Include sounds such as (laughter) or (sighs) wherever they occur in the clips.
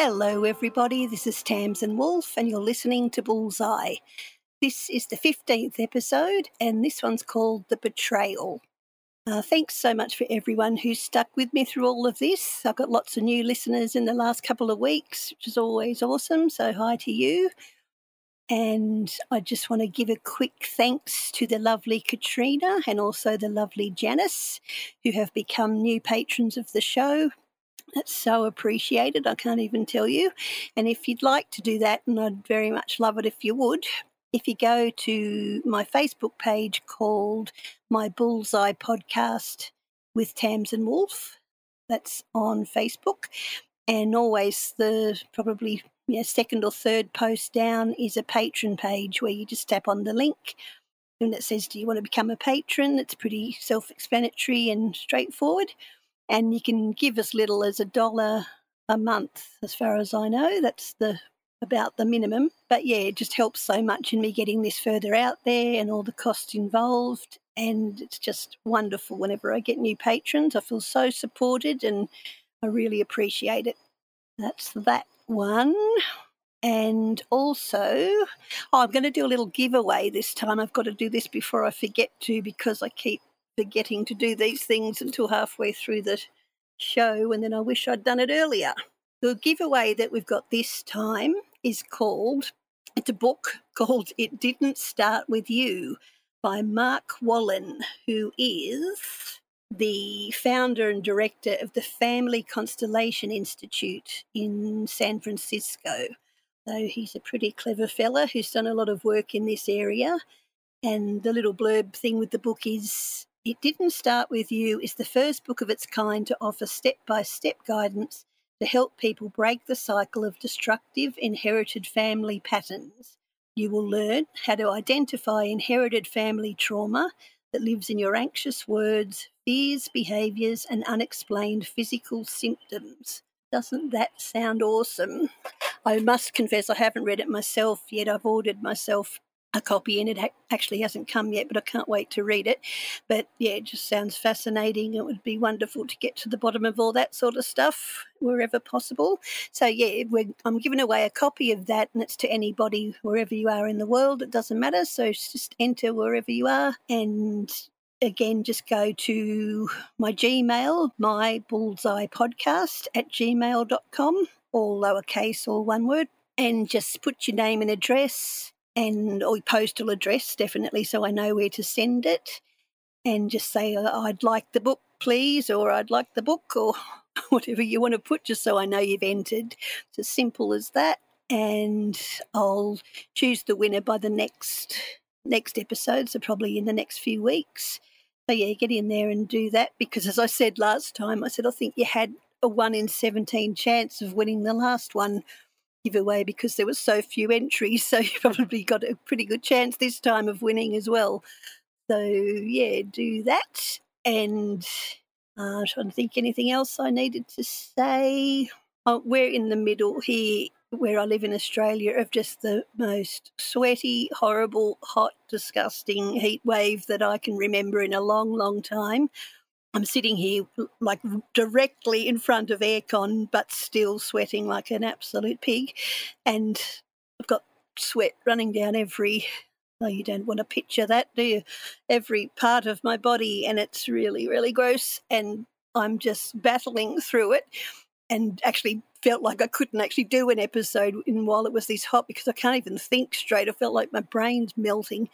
Hello, everybody. This is Tamsin Wolf, and you're listening to Bullseye. This is the 15th episode, and this one's called The Betrayal. Uh, thanks so much for everyone who's stuck with me through all of this. I've got lots of new listeners in the last couple of weeks, which is always awesome. So, hi to you. And I just want to give a quick thanks to the lovely Katrina and also the lovely Janice, who have become new patrons of the show. That's so appreciated. I can't even tell you. And if you'd like to do that, and I'd very much love it if you would, if you go to my Facebook page called My Bullseye Podcast with Tamsin Wolf, that's on Facebook. And always the probably you know, second or third post down is a patron page where you just tap on the link and it says, Do you want to become a patron? It's pretty self explanatory and straightforward and you can give as little as a dollar a month, as far as I know. That's the about the minimum. But yeah, it just helps so much in me getting this further out there and all the costs involved. And it's just wonderful whenever I get new patrons. I feel so supported and I really appreciate it. That's that one. And also, oh, I'm going to do a little giveaway this time. I've got to do this before I forget to because I keep forgetting to do these things until halfway through the show, and then I wish I'd done it earlier. The giveaway that we've got this time is called, it's a book called It Didn't Start With You by Mark Wolynn, who is the founder and director of the Family Constellation Institute in San Francisco. So he's a pretty clever fella who's done a lot of work in this area. And the little blurb thing with the book is it Didn't Start With You is the first book of its kind to offer step by step guidance to help people break the cycle of destructive inherited family patterns. You will learn how to identify inherited family trauma that lives in your anxious words, fears, behaviours, and unexplained physical symptoms. Doesn't that sound awesome? I must confess, I haven't read it myself yet. I've ordered myself a copy and it ha- actually hasn't come yet, but I can't wait to read it. But yeah, it just sounds fascinating. It would be wonderful to get to the bottom of all that sort of stuff wherever possible. So yeah, I'm giving away a copy of that, and it's to anybody wherever you are in the world. It doesn't matter. So just enter wherever you are and. Again, just go to my Gmail, my bullseye podcast at gmail.com, all lowercase, all one word, and just put your name and address and or postal address definitely so I know where to send it and just say uh, I'd like the book please or I'd like the book or (laughs) whatever you want to put just so I know you've entered. It's as simple as that and I'll choose the winner by the next next episode so probably in the next few weeks. So yeah, get in there and do that because as I said last time I said I think you had a 1 in 17 chance of winning the last one giveaway because there were so few entries. (laughs) So you probably got a pretty good chance this time of winning as well. So yeah, do that. And uh, I'm trying to think anything else I needed to say. Oh, we're in the middle here where I live in Australia of just the most sweaty, horrible, hot, disgusting heat wave that I can remember in a long, long time. I'm sitting here like directly in front of aircon, but still sweating like an absolute pig. And I've got sweat running down every, oh, you don't want to picture that, do you? Every part of my body. And it's really, really gross. And I'm just battling through it and actually felt like I couldn't actually do an episode in while it was this hot because I can't even think straight. I felt like my brain's melting.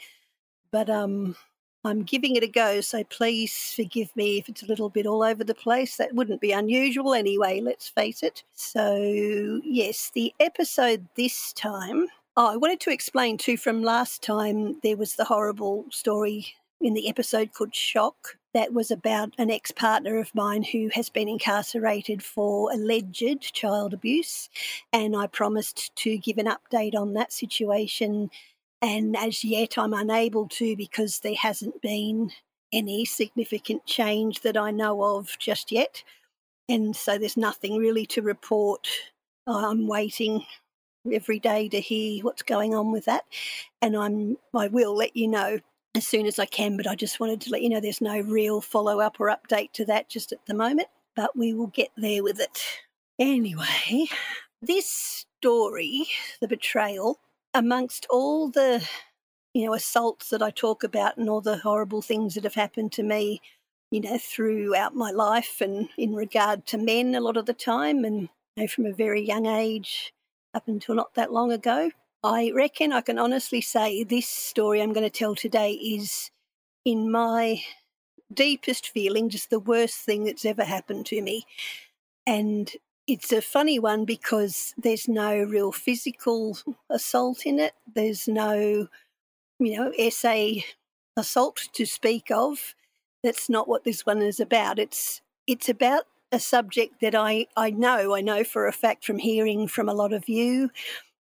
But um I'm giving it a go, so please forgive me if it's a little bit all over the place. That wouldn't be unusual anyway, let's face it. So, yes, the episode this time. Oh, I wanted to explain too from last time there was the horrible story in the episode called Shock that was about an ex partner of mine who has been incarcerated for alleged child abuse. And I promised to give an update on that situation and as yet, I'm unable to because there hasn't been any significant change that I know of just yet. And so there's nothing really to report. I'm waiting every day to hear what's going on with that. And I'm I will let you know as soon as I can, but I just wanted to let you know there's no real follow up or update to that just at the moment. But we will get there with it. Anyway, This story, the betrayal, amongst all the you know assaults that I talk about and all the horrible things that have happened to me, you know, throughout my life and in regard to men a lot of the time, and you know, from a very young age up until not that long ago. I reckon I can honestly say this story I'm going to tell today is, in my deepest feeling, just the worst thing that's ever happened to me. And it's a funny one because there's no real physical assault in it. There's no, you know, essay assault to speak of. That's not what this one is about. It's it's about a subject that I, I know, I know for a fact from hearing from a lot of you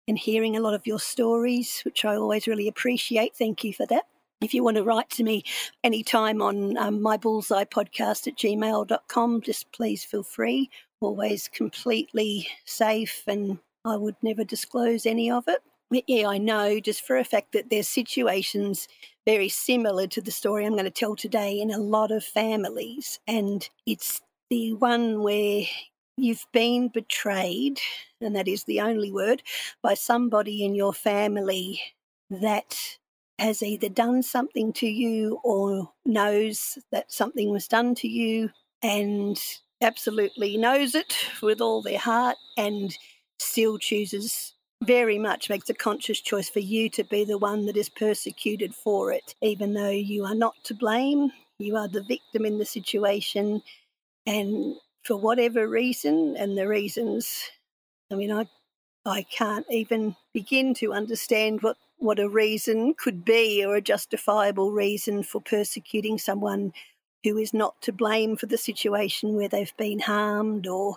and hearing a lot of your stories, which I always really appreciate. Thank you for that. If you want to write to me anytime on um, my bullseye podcast at gmail.com, just please feel free. Always completely safe, and I would never disclose any of it. Yeah, I know just for a fact that there's situations very similar to the story I'm going to tell today in a lot of families. And it's the one where you've been betrayed, and that is the only word, by somebody in your family that has either done something to you or knows that something was done to you and absolutely knows it with all their heart and still chooses very much makes a conscious choice for you to be the one that is persecuted for it, even though you are not to blame. You are the victim in the situation. And for whatever reason, and the reasons, I mean, I, I can't even begin to understand what what a reason could be or a justifiable reason for persecuting someone who is not to blame for the situation where they've been harmed or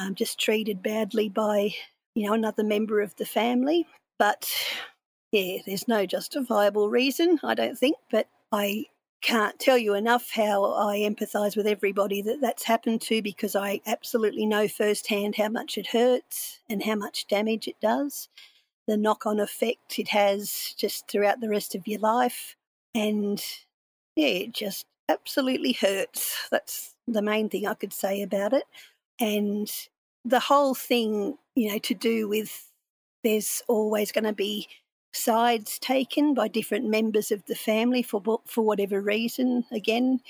um, just treated badly by you know another member of the family. But yeah there's no justifiable reason i don't think. But i can't tell you enough how i empathize with everybody that that's happened to because i absolutely know firsthand how much it hurts and how much damage it does. The knock on effect it has just throughout the rest of your life. And yeah, it just absolutely hurts. That's the main thing I could say about it. And the whole thing, you know, to do with there's always going to be sides taken by different members of the family for for whatever reason again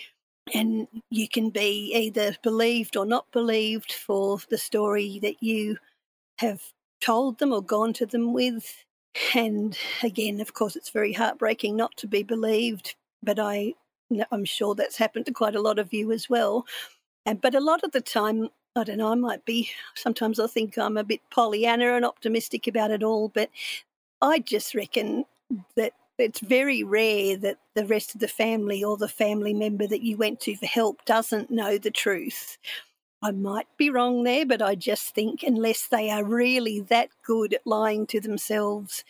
and you can be either believed or not believed for the story that you have told them or gone to them with. And again, of course, it's very heartbreaking not to be believed, but I, I'm sure that's happened to quite a lot of you as well. And but a lot of the time, I don't know, I might be. Sometimes I think I'm a bit Pollyanna and optimistic about it all, but I just reckon that it's very rare that the rest of the family or the family member that you went to for help doesn't know the truth. I might be wrong there, but I just think unless they are really that good at lying to themselves,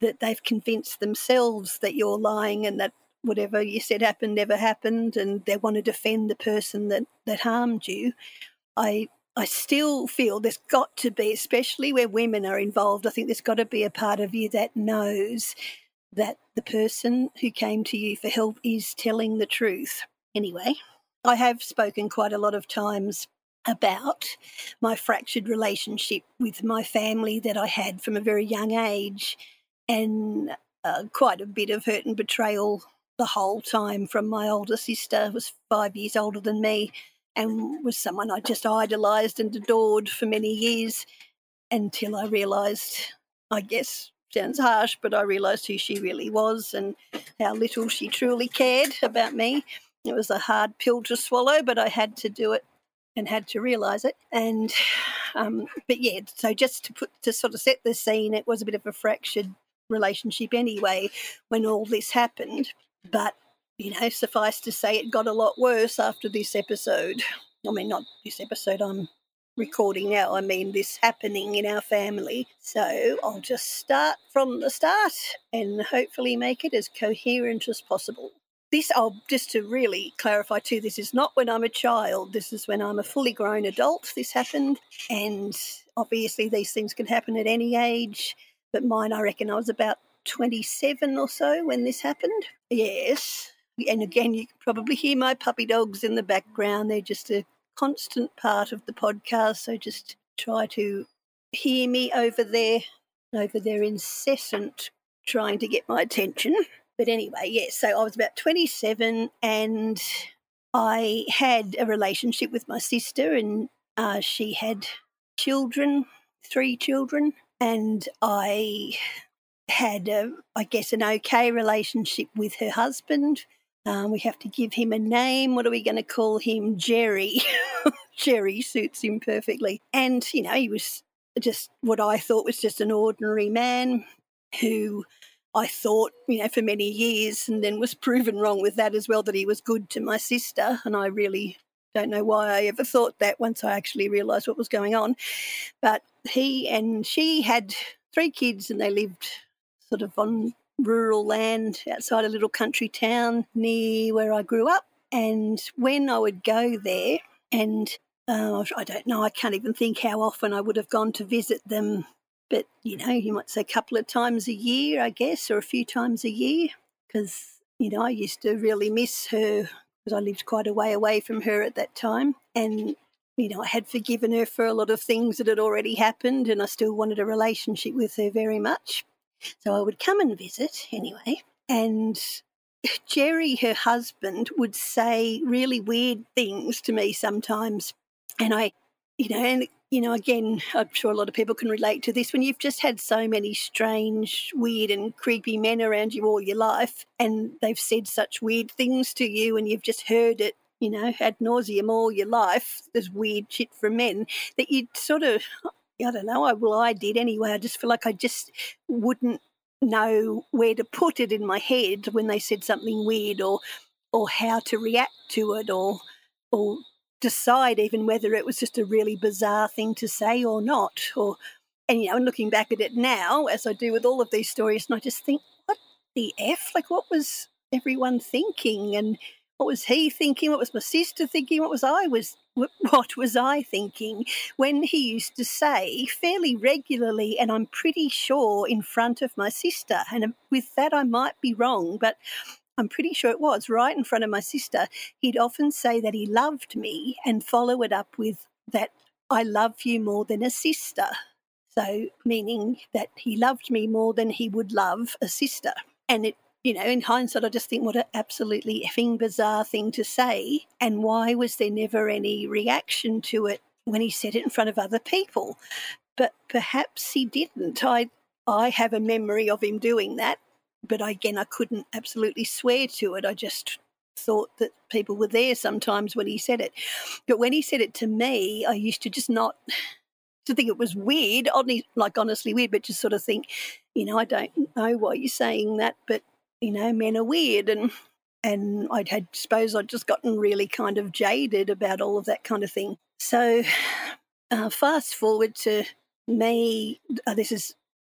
that they've convinced themselves that you're lying and that whatever you said happened never happened and they want to defend the person that, that harmed you. I I still feel there's got to be, especially where women are involved, I think there's got to be a part of you that knows that the person who came to you for help is telling the truth. Anyway, I have spoken quite a lot of times about my fractured relationship with my family that I had from a very young age, and uh, quite a bit of hurt and betrayal the whole time from my older sister, was five years older than me, and was someone I just idolised and adored for many years until I realised, I guess, sounds harsh, but I realised who she really was and how little she truly cared about me. It was a hard pill to swallow, but I had to do it and had to realise it. And um, but yeah, so just to put to sort of set the scene, it was a bit of a fractured relationship anyway when all this happened. But you know, suffice to say, it got a lot worse after this episode. I mean, not this episode I'm recording now. I mean, this happening in our family. So I'll just start from the start and hopefully make it as coherent as possible this I'll oh just to really clarify too this is not when i'm a child this is when i'm a fully grown adult this happened and obviously these things can happen at any age but mine i reckon i was about 27 or so when this happened. Yes. And again you can probably hear my puppy dogs in the background. They're just a constant part of the podcast so just try to hear me over there, over their incessant trying to get my attention. But anyway, yes, so I was about 27 and I had a relationship with my sister, and uh, she had children, three children, and I had, a, I guess, an okay relationship with her husband. Um, we have to give him a name. What are we going to call him? Jerry. (laughs) Jerry suits him perfectly. And, you know, he was just what I thought was just an ordinary man who I thought, you know, for many years, and then was (laughs) proven wrong with that as well, that he was good to my sister. And I really don't know why I ever thought that once I actually realised what was going on. But he and she had three kids, and they lived sort of on rural land outside a little country town near where I grew up. And when I would go there, and uh, I don't know, I can't even think how often I would have gone to visit them but you know, you might say a couple of times a year, I guess, or a few times a year, because you know I used to really miss her because I lived quite a way away from her at that time, and you know I had forgiven her for a lot of things that had already happened, and I still wanted a relationship with her very much. So I would come and visit anyway, and (laughs) Jerry, her husband, would say really weird things to me sometimes. And I, you know, and you know, again, I'm sure a lot of people can relate to this when you've just had so many strange, weird, and creepy men around you all your life, and they've said such weird things to you, and you've just heard it, you know, ad nauseum all your life, this weird shit from men, that you sort of, I don't know, I, well, I did anyway. I just feel like I just wouldn't know where to put it in my head when they said something weird or or how to react to it or or decide even whether it was just a really bizarre thing to say or not. Or, and you know, and looking back at it now, as I do with all of these stories, and I just think, what the f? Like, what was everyone thinking? And what was he thinking? What was my sister thinking? What was I was what was I thinking when he used to say fairly regularly, and I'm pretty sure in front of my sister, and um, with that I might be wrong, but I'm pretty sure it was, right in front of my sister, he'd often say that he loved me and follow it up with that I love you more than a sister. So, meaning that he loved me more than he would love a sister. And it, you know, in hindsight, I just think what an absolutely effing bizarre thing to say. And why was there never any reaction to it when he said it in front of other people? But perhaps he didn't. I, I have a memory of him doing that but again, I couldn't absolutely swear to it. I just thought that people were there sometimes when he said it. But when he said it to me, I used to just not to think it was weird, oddly like honestly weird, but just sort of think, you know, I don't know why you're saying that, but you know, men are weird and and I'd had suppose I'd just gotten really kind of jaded about all of that kind of thing. So (sighs) uh, fast forward to me, uh, this is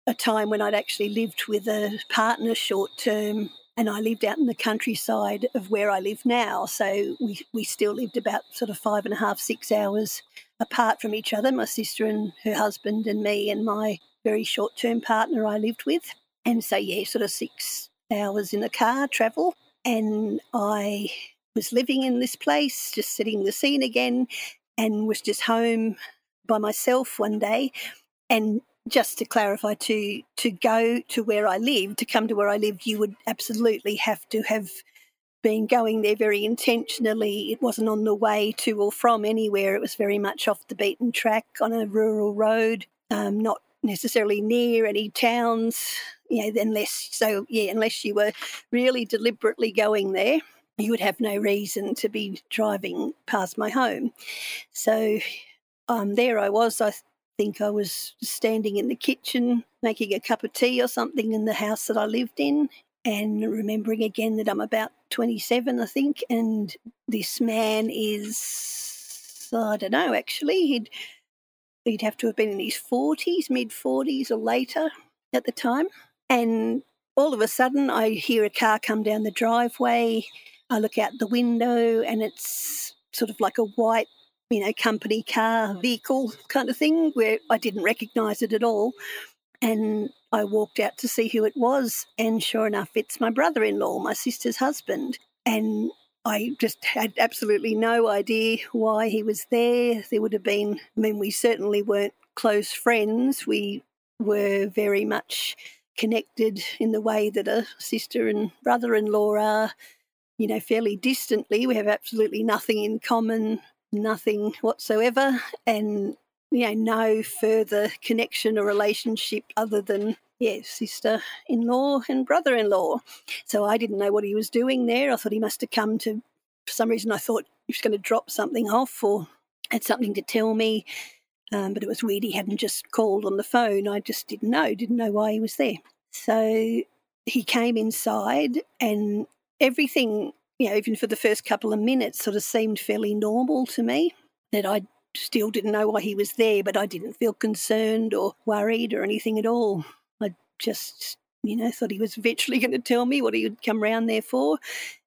a time when I'd actually lived with a partner short term and I lived out in the countryside of where I live now. So we, we still lived about sort of five and a half, six hours apart from each other, my sister and her husband and me and my very short term partner I lived with. And so, yeah, sort of six hours in the car travel. And I was living in this place, just setting the scene again, and was just home by myself one day. And just to clarify, to to go to where I live, to come to where I live, you would absolutely have to have been going there very intentionally. It wasn't on the way to or from anywhere. It was very much off the beaten track on a rural road, um, not necessarily near any towns. You know, unless so, yeah, unless you were really deliberately going there, you would have no reason to be driving past my home. So um, there I was. I think I was standing in the kitchen making a cup of tea or something in the house that I lived in and remembering again that I'm about 27, I think, and this man is, I don't know, actually, he'd, he'd have to have been in his 40s, mid 40s or later at the time. And all of a sudden, I hear a car come down the driveway. I look out the window and it's sort of like a white you know, company car, vehicle kind of thing, where I didn't recognise it at all. And I walked out to see who it was, and sure enough, it's my brother in law, my sister's husband. And I just had absolutely no idea why he was there. There would have been, I mean, we certainly weren't close friends. We were very much connected in the way that a sister and brother in law are, you know, fairly distantly. We have absolutely nothing in common, nothing whatsoever, and, you know, no further connection or relationship other than, yeah, sister in law and brother in law. So I didn't know what he was doing there. I thought he must have come to, for some reason, I thought he was going to drop something off or had something to tell me. Um, but it was weird he hadn't just called on the phone. I just didn't know, didn't know why he was there. So he came inside and everything, you know, even for the first couple of minutes, sort of seemed fairly normal to me. That I still didn't know why he was there, but I didn't feel concerned or worried or anything at all. I just, you know, thought he was eventually (laughs) going to tell me what he would come round there for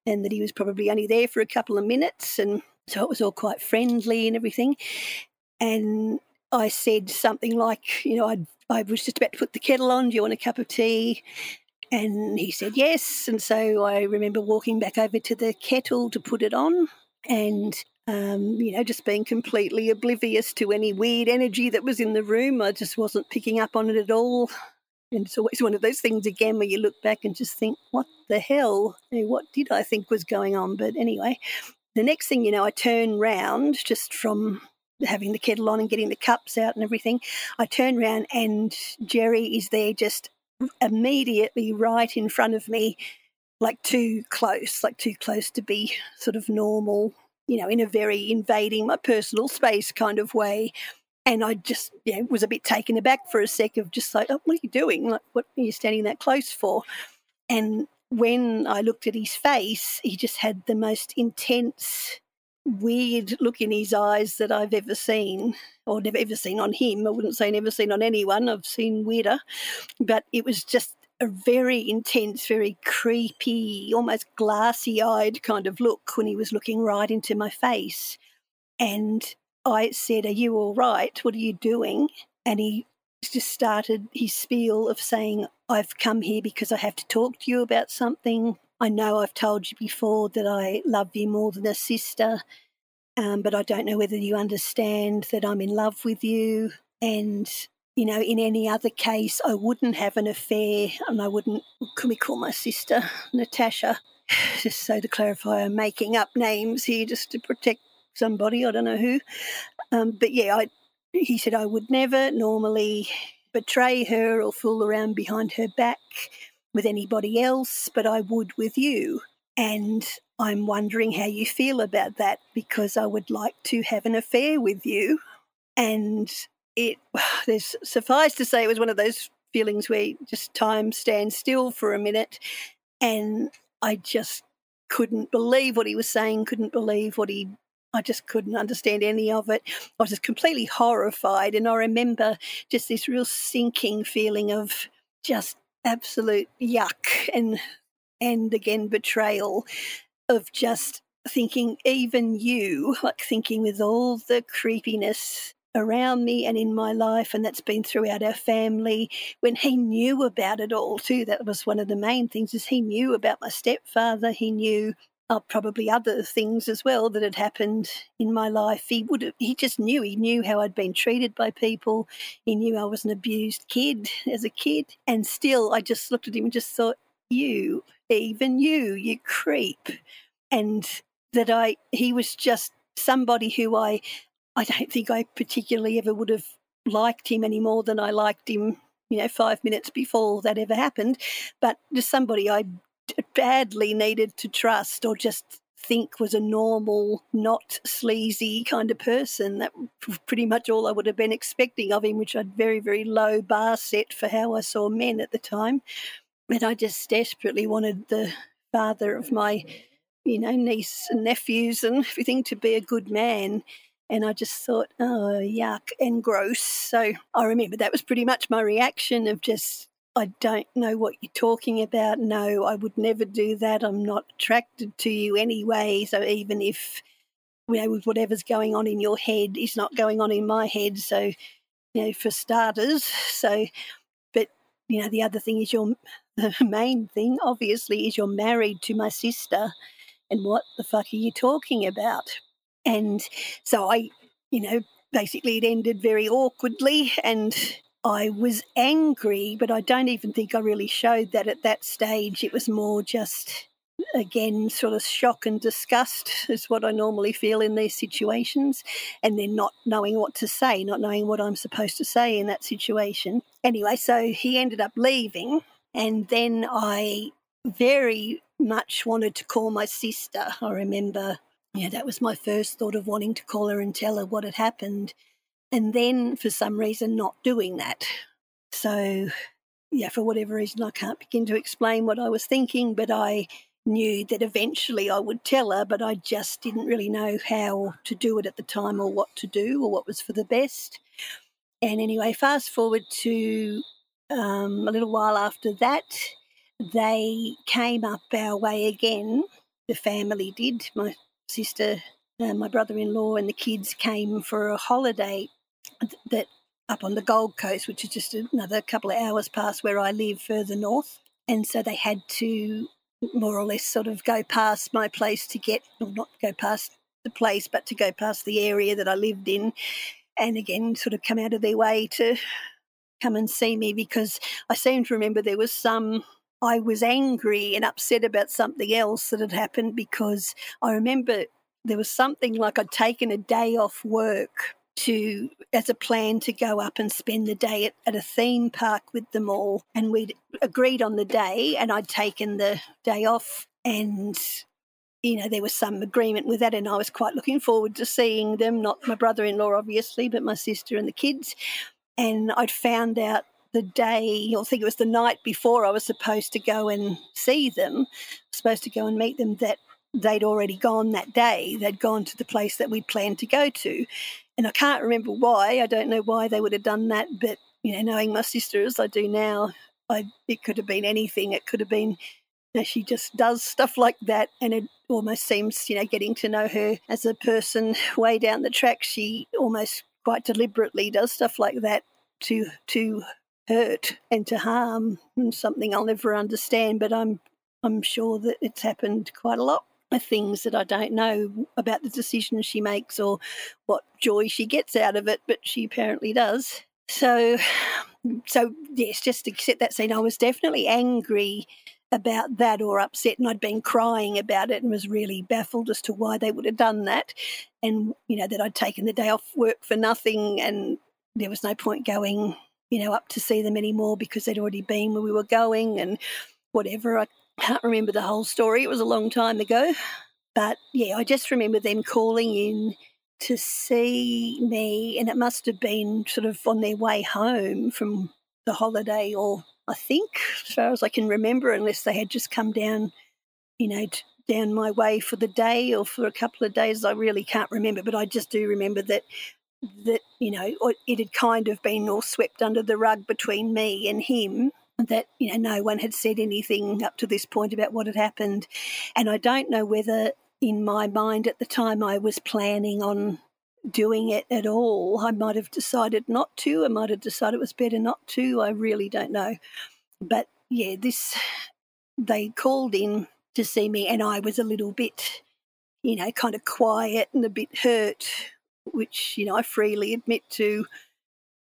and that he was probably only there for a couple of minutes. And so it was all quite friendly and everything. And I said something like, you know, i I was just about to put the kettle on. Do you want a cup of tea? And he said yes. And so I remember walking back over to the kettle to put it on and, um, you know, just being completely oblivious to any weird energy that was in the room. I just wasn't picking up on it at all. And it's always one of those things again where you look back and just think, what the hell? What did I think was going on? But anyway, the next thing you know, I turn round just from having the kettle on and getting the cups out and everything. I turn around and Jerry is there just immediately right in front of me, like too close, like too close to be sort of normal, you know, in a very invading my personal space kind of way. And I just yeah, was a bit taken aback for a sec of just like, oh, what are you doing? Like, what are you standing that close for? And when I looked at his face, he just had the most intense weird look in his eyes that I've ever seen, or never ever seen on him. I wouldn't say never seen on anyone. I've seen weirder, but it was just a very intense, very creepy, almost glassy eyed kind of look when he was looking right into my face. And I said, Are you all right? What are you doing? And he just started his spiel of saying, I've come here because I have to talk to you about something. I know I've told you before that I love you more than a sister, um, but I don't know whether you understand that I'm in love with you. And, you know, in any other case, I wouldn't have an affair and I wouldn't, can we call my sister Natasha? (sighs) Just so to clarify, I'm making up names here just to protect somebody, I don't know who. Um, but yeah, I, he said I would never normally betray her or fool around behind her back with anybody else, but I would with you. And I'm wondering how you feel about that because I would like to have an affair with you. And it, (sighs) there's suffice to say, it was one of those feelings where just time stands still for a minute. And I just couldn't believe what he was saying, couldn't believe what he I just couldn't understand any of it. I was just completely horrified. And I remember just this real sinking feeling of just absolute yuck and and again betrayal of just thinking even you like thinking with all the creepiness around me and in my life and that's been throughout our family when he knew about it all too that was one of the main things is he knew about my stepfather he knew uh, probably other things as well that had happened in my life. He would have, he just knew he knew how I'd been treated by people. He knew I was an abused kid as a kid, and still I just looked at him and just thought, "You, even you, you creep," and that I he was just somebody who I I don't think I particularly ever would have liked him any more than I liked him you know, five minutes before that ever happened, but just somebody I badly needed to trust or just think was a normal, not sleazy kind of person. That was pretty much all I would have been expecting of him, which I'd very, very low bar set for how I saw men at the time. And I just desperately wanted the father of my, you know, niece and nephews and everything to be a good man. And I just thought, oh, yuck and gross. So I remember that was pretty much my reaction of just I don't know what you're talking about. No, I would never do that. I'm not attracted to you anyway. So even if, you know, with whatever's going on in your head is not going on in my head. So, you know, for starters. So, but, you know, the other thing is your, the (laughs) main thing, obviously, is you're married to my sister. And what the fuck are you talking about? And so I, you know, basically it ended very awkwardly and I was angry, but I don't even think I really showed that at that stage. It was more just, again, sort of shock and disgust is what I normally feel in these situations, and then not knowing what to say, not knowing what I'm supposed to say in that situation. Anyway, so he ended up leaving, and then I very much wanted to call my sister. I remember, yeah, that was my first thought of wanting to call her and tell her what had happened and then for some reason not doing that. So, yeah, for whatever reason, I can't begin to explain what I was thinking, but I knew that eventually I would tell her, but I just didn't really know how to do it at the time or what to do or what was for the best. And anyway, fast forward to um, a little while after that, they came up our way again. The family did. My sister, uh, my brother in law, and the kids came for a holiday that up on the Gold Coast, which is just another couple of hours past where I live further north. And so they had to more or less sort of go past my place to get, or not go past the place, but to go past the area that I lived in. And again, sort of come out of their way to come and see me because I seem to remember there was some I was angry and upset about something else that had happened because I remember there was something like I'd taken a day off work to as a plan to go up and spend the day at, at, a theme park with them all. And we'd agreed on the day and i'd taken the day off and you know there was some agreement with that and i was quite looking forward to seeing them. Not my brother-in-law obviously but my sister and the kids. And i'd found out the day or I think it was the night before I was supposed to go and see them supposed to go and meet them that they'd already gone that day. They'd gone to the place that we'd planned to go to and I can't remember why. I don't know why they would have done that, but you know, knowing my sister as I do now, I it could have been anything. It could have been you know, she just does stuff like that, and it almost seems you know getting to know her as a person (laughs) way down the track. She almost quite deliberately does stuff like that to to hurt and to harm, and something I'll never understand. But I'm I'm sure that it's happened quite a lot things that I don't know about the decisions she makes or what joy she gets out of it, but she apparently does. So, (sighs) so yes, just to set that scene, I was definitely angry about that or upset, and I'd been crying about it and was really baffled as to why they would have done that, and you know that I'd taken the day off work for nothing, and there was no point going, you know, up to see them anymore because they'd already been where we were going, and whatever. I can't remember the whole story. It was a long time ago. But yeah, I just remember them calling in to see me, and it must have been sort of on their way home from the holiday, or I think, as far as I can remember, unless they had just come down, you know, down my way for the day or for a couple of days. I really can't remember, but I just do remember that that you know it had kind of been all swept under the rug between me and him that you know no one had said anything up to this point about what had happened. And i don't know whether in my mind at the time i was planning on doing it at all. I might have decided not to. I might have decided it was better not to. I really don't know. But yeah this they called in to see me and i was a little bit you know kind of quiet and a bit hurt which you know i freely admit to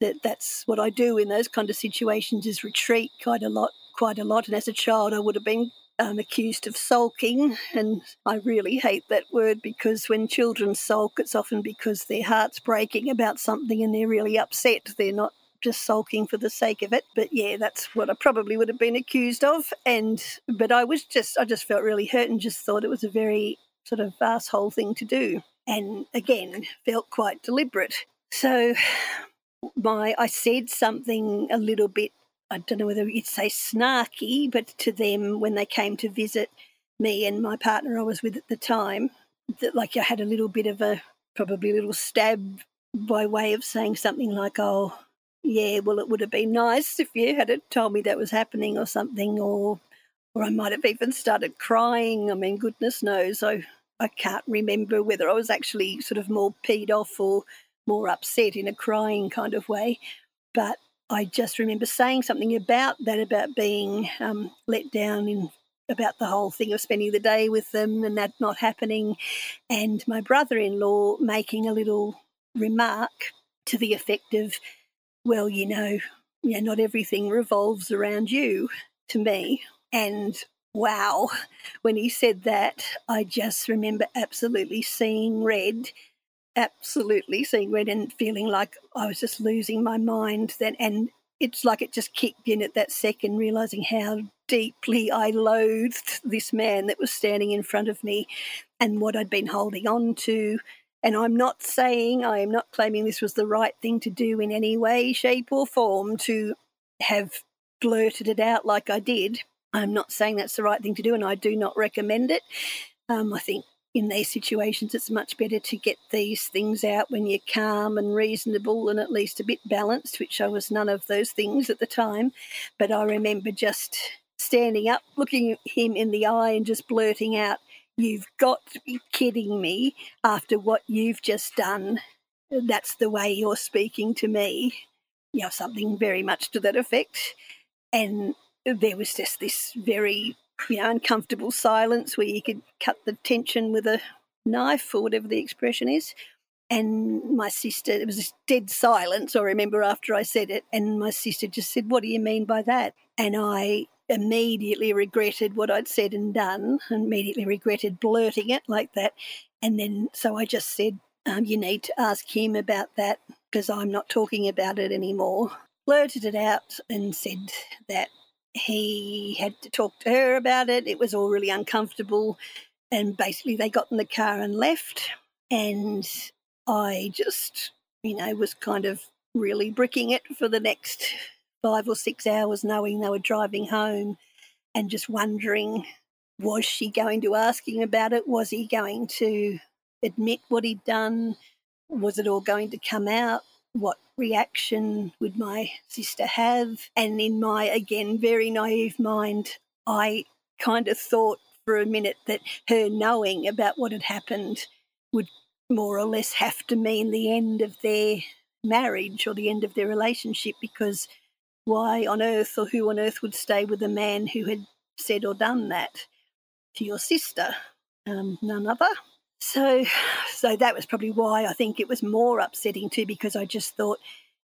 that that's what I do in those kind of situations is retreat quite a lot, quite a lot. And as a child, I would have been um, accused of sulking, and I really hate that word because when children sulk, it's often because their heart's breaking about something and they're really upset. They're not just sulking for the sake of it. But yeah, that's what I probably would have been accused of. And but I was just I just felt really hurt and just thought it was a very sort of asshole thing to do. And again, felt quite deliberate. So my I said something a little bit I don't know whether you'd say snarky, but to them when they came to visit me and my partner I was with at the time, that like I had a little bit of a probably a little stab by way of saying something like, "Oh, yeah, well, it would have been nice if you had told me that was happening or something," or or I might have even started crying. I mean, goodness knows, I I can't remember whether I was actually sort of more peed off or more upset in a crying kind of way. But I just remember saying something about that, about being um, let down in about the whole thing of spending the day with them and that not happening, and my brother in law making a little remark to the effect of, well, you know, yeah, not everything revolves around you to me. And wow, when he said that, I just remember absolutely seeing red, absolutely seeing red and feeling like I was just losing my mind. Then, and it's like it just kicked in at that second, realizing how deeply I loathed this man that was standing in front of me and what I'd been holding on to. And I'm not saying, I am not claiming this was the right thing to do in any way, shape, or form to have blurted it out like I did. I'm not saying that's the right thing to do, and I do not recommend it. Um, I think in these situations, it's much better to get these things out when you're calm and reasonable and at least a bit balanced, which I was none of those things at the time. But I remember just standing up, looking him in the eye, and just blurting out, You've got to be kidding me after what you've just done. That's the way you're speaking to me. You know, something very much to that effect. And there was just this very you know, uncomfortable silence where you could cut the tension with a knife or whatever the expression is. And my sister, it was a dead silence, I remember after I said it. And my sister just said, What do you mean by that? And I immediately regretted what I'd said and done, immediately regretted blurting it like that. And then, so I just said, um, You need to ask him about that because I'm not talking about it anymore. Blurted it out and said that he had to talk to her about it. It was all really uncomfortable. And basically, they got in the car and left. And I just, you know, was kind of really bricking it for the next five or six hours, knowing they were driving home and just wondering was she going to ask him about it? Was he going to admit what he'd done? Was it all going to come out? What reaction would my sister have? And in my, again, very naive mind, I kind of thought for a minute that her knowing about what had happened would more or less have to mean the end of their marriage or the end of their relationship because why on earth or who on earth would stay with a man who had said or done that to your sister? Um, none other. So, so that was probably why I think it was more upsetting too, because I just thought,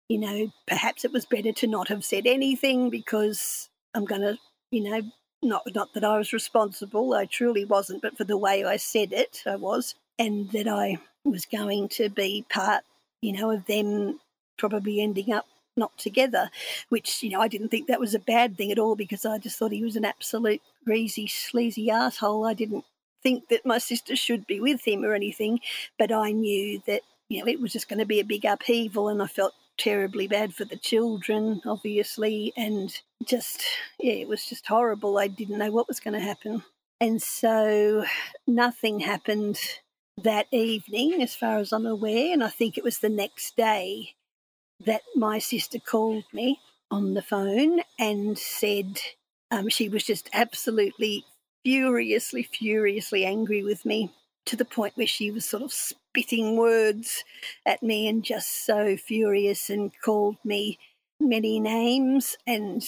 you know, perhaps it was better to not have said anything because I'm going to, you know, not not that I was responsible, I truly wasn't, but for the way I said it, I was, and that I was going to be part, you know, of them probably ending up not together, which, you know, I didn't think that was a bad thing at all because I just thought he was an absolute greasy, sleazy asshole. I didn't think that my sister should be with him or anything, but I knew that, you know, it was just going to be a big upheaval and I felt terribly bad for the children, obviously, and just, yeah, it was just horrible. I didn't know what was going to happen. And so nothing happened that evening, as far as I'm aware, and I think it was the next day that my sister called me on the phone and said um, she was just absolutely furiously, furiously angry with me to the point where she was sort of spitting words at me and just so furious and called me many names and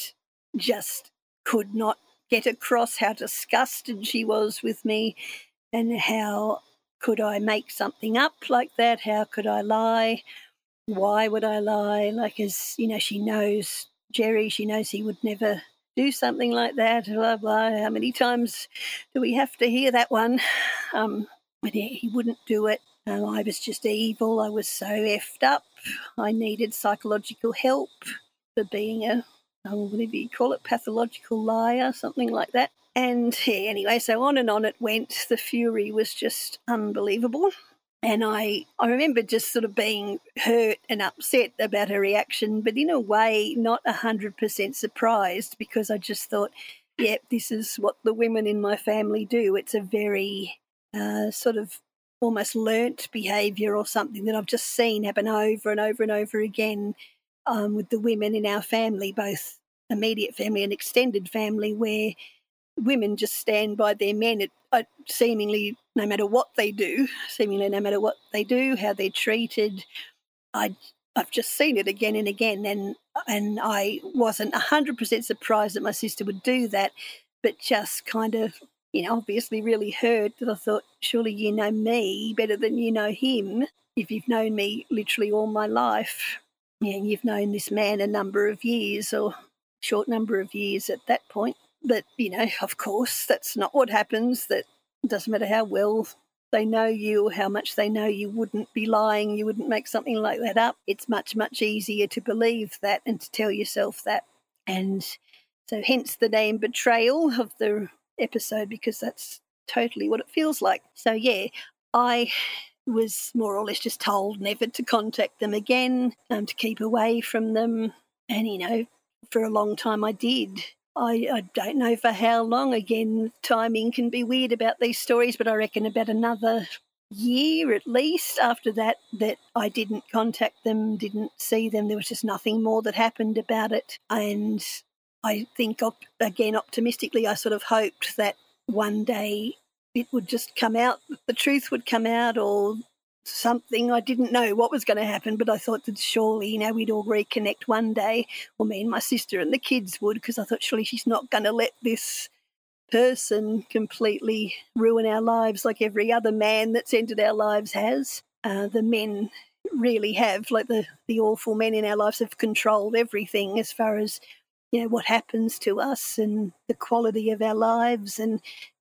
just could not get across how disgusted she was with me and how could I make something up like that? How could I lie? why would I lie? Like, as you know, she knows Jerry, she knows he would never do something like that, blah, blah. How many times do we have to hear that one? Um, but he wouldn't do it. Um, I was just evil. I was so effed up. I needed psychological help for being a, oh, whatever you call it, pathological liar, something like that. And yeah, anyway, so on and on it went. The fury was just unbelievable. And I, I remember just sort of being hurt and upset about her reaction, but in a way, not 100% surprised because I just thought, yep, yeah, this is what the women in my family do. It's a very uh, sort of almost learnt behaviour or something that I've just seen happen over and over and over again um, with the women in our family, both immediate family and extended family, where women just stand by their men at seemingly no matter what they do, seemingly no matter what they do, how they're treated. I I've just seen it again and again, and and I wasn't hundred percent surprised that my sister would do that, but just kind of you know obviously really hurt that I thought surely you know me better than you know him, if you've known me literally all my life, yeah, you've known this man a number of years or short number of years at that point. But, you know, of course, that's not what happens. That doesn't matter how well they know you how much they know you wouldn't be lying, you wouldn't make something like that up. It's much, much easier to believe that and to tell yourself that. And so, hence the name Betrayal of the episode, because that's totally what it feels like. So, yeah, I was more or less just told never to contact them again, um, to keep away from them. And, you know, for a long time I did. I, I don't know for how long. Again, timing can be weird about these stories, but I reckon about another year at least after that that I didn't contact them, didn't see them. There was just nothing more that happened about it. And I think, again, optimistically, I sort of hoped that one day it would just come out, the truth would come out, or something. I didn't know what was going to happen, but I thought that surely, you know, we'd all reconnect one day, or me and my sister and the kids would, because I thought surely she's not going to let this person completely ruin our lives like every other man that's entered our lives has. Uh, the men really have, like the, the awful men in our lives, have controlled everything as far as you know what happens to us and the quality of our lives and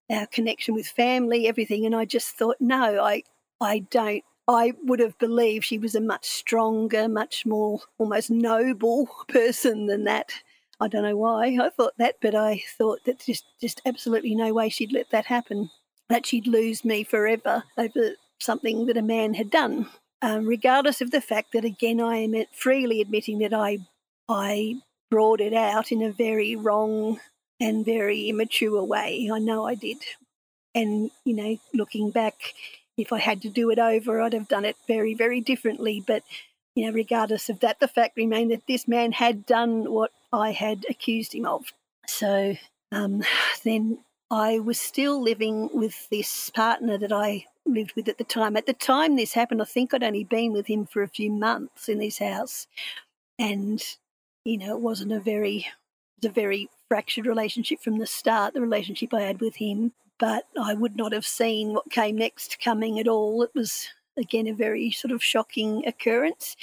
our connection with family, everything. And I just thought, no, I I don't I would have believed she was a much stronger, much more almost noble (laughs) person than that. I don't know why I thought that, but I thought that just just absolutely no way she'd let that happen. That she'd lose me forever over something that a man had done, um, regardless of the fact that again I am freely admitting that I I brought it out in a very wrong and very immature way. I know I did, and you know, looking back, if I had to do it over, I'd have done it very, very differently. But, you know, regardless of that, the fact remained that this man had done what I had accused him of. So um, (sighs) then I was still living with this partner that I lived with at the time. At the time this happened, I think I'd only been with him for a few months in this house. And, you know, it wasn't a very, it was a very fractured relationship from the start, the relationship I had with him but I would not have seen what came next coming at all. It was, again, a very sort of shocking occurrence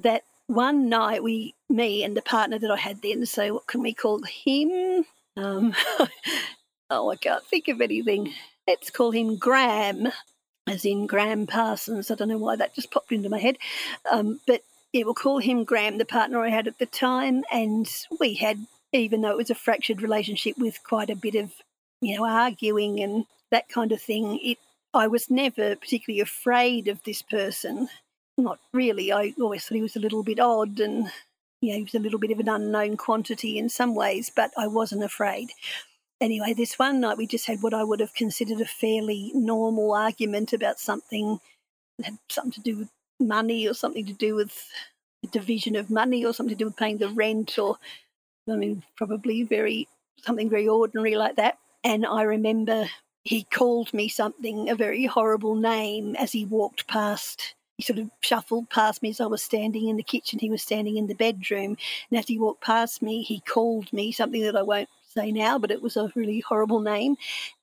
that one night we, me and the partner that I had then, so what can we call him? Um, (laughs) oh, I can't think of anything. Let's call him Graham, as in Graham Parsons. I don't know why that just popped into my head. Um, but yeah, we'll call him Graham, the partner I had at the time. And we had, even though it was a fractured relationship with quite a bit of you know, arguing and that kind of thing. It, I was never particularly afraid of this person. Not really. I always thought he was a little bit odd and, you know, he was a little bit of an unknown quantity in some ways, but I wasn't afraid. Anyway, this one night we just had what I would have considered a fairly normal argument about something that had something to do with money or something to do with the division of money or something to do with paying the rent or, I mean, probably very something very ordinary like that. And I remember he called me something, a very horrible name, as he walked past. He sort of shuffled past me as I was standing in the kitchen. He was standing in the bedroom. And as he walked past me, he called me something that I won't say now, but it was a really horrible name.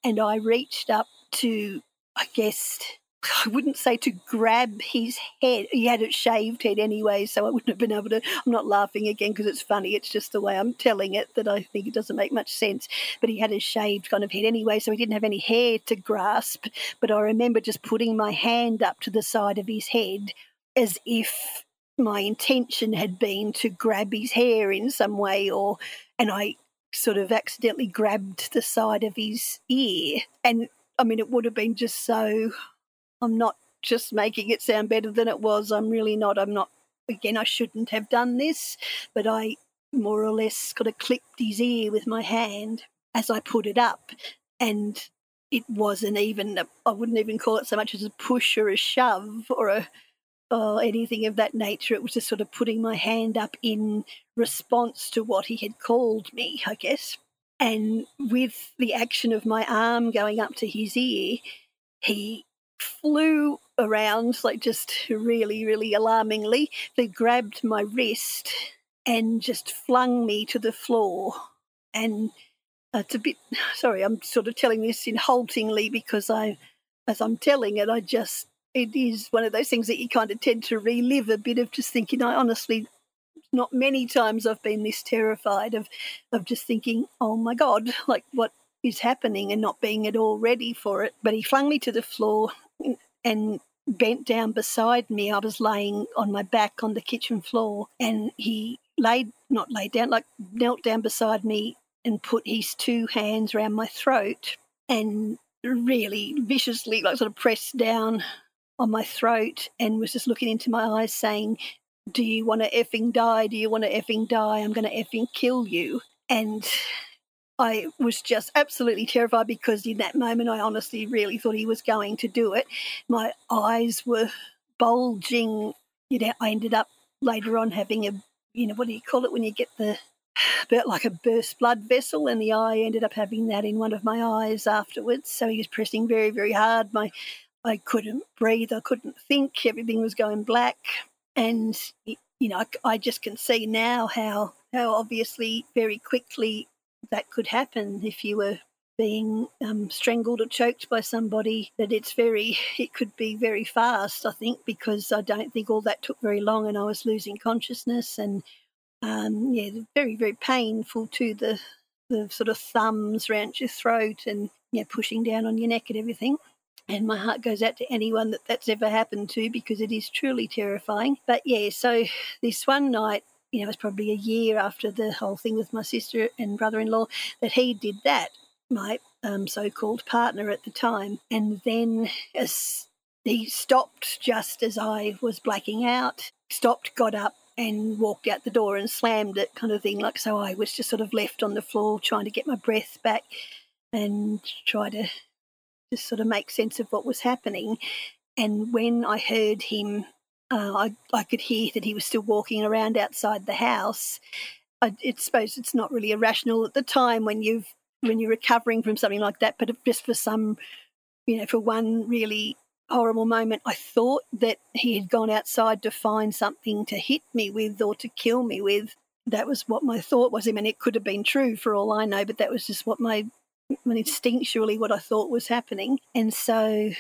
And I reached up to, I guess, I wouldn't say to grab his head. He had a shaved head anyway, so I wouldn't have been able to. I'm not laughing again because it's funny. It's just the way I'm telling it that I think it doesn't make much sense. But he had a shaved kind of head anyway, so he didn't have any hair to grasp. But I remember just putting my hand up to the side of his head as if my intention had been to grab his hair in some way, or and I sort of accidentally grabbed the side of his ear. And I mean, it would have been just so I'm not just making it sound better than it was. I'm really not. I'm not. Again, I shouldn't have done this, but I more or less kind of clipped his ear with my hand as I put it up. And it wasn't even, I wouldn't even call it so much as a push or a shove or a, or anything of that nature. It was just sort of putting my hand up in response to what he had called me, I guess. And with the action of my arm going up to his ear, he flew around, like just really, really alarmingly. They grabbed my wrist and just flung me to the floor. And it's a bit, (sighs) sorry, I'm sort of telling this in haltingly because I, as I'm telling it, I just it is one of those things that you kind of tend to relive a bit of just thinking, I honestly, not many times I've been this terrified of, of just thinking, oh my God, like what is happening and not being at all ready for it. But he flung me to the floor and bent down beside me. I was laying on my back on the kitchen floor and he laid, not laid down, like knelt down beside me and put his two hands around my throat and really viciously, like sort of pressed down on my throat and was just looking into my eyes saying, Do you want to effing die? Do you want to effing die? I'm going to effing kill you. And I was just absolutely terrified because in that moment I honestly really thought he was going to do it. My eyes were bulging. You know, I ended up later on having a, you know, what do you call it when you get the like a burst blood vessel, and the eye ended up having that in one of my eyes afterwards. So he was pressing very, very hard. My I couldn't breathe. I couldn't think. Everything was going black, and you know, I, I just can see now how how obviously very quickly that could happen if you were being um, strangled or choked by somebody that it's very (laughs) it could be very fast i think because i don't think all that took very long and i was losing consciousness and um, yeah, very, very painful to the, the sort of thumbs around your throat and yeah, pushing down on your neck and everything. And my heart goes out to anyone that that's ever happened to because it is truly terrifying. But yeah, so (sighs) this one night, you know, it was probably a year after the whole thing with my sister and brother in law that he did that, my um, so called partner at the time. And then as he stopped just as I was blacking out, stopped, got up, and walked out the door and slammed it, kind of thing. Like, so I was just sort of left on the floor trying to get my breath back and try to just sort of make sense of what was happening. And when I heard him, uh, I, I could hear that he was still walking around outside the house. I, suppose it's not really irrational at the time when you've when you're recovering from something like that, but just for some, you know, for one really horrible moment, I thought that he had gone outside to find something to hit me with or to kill me with. That was what my thought was. I mean, it could have been true for all I know, but that was just what my, instinctually what I thought was happening. And so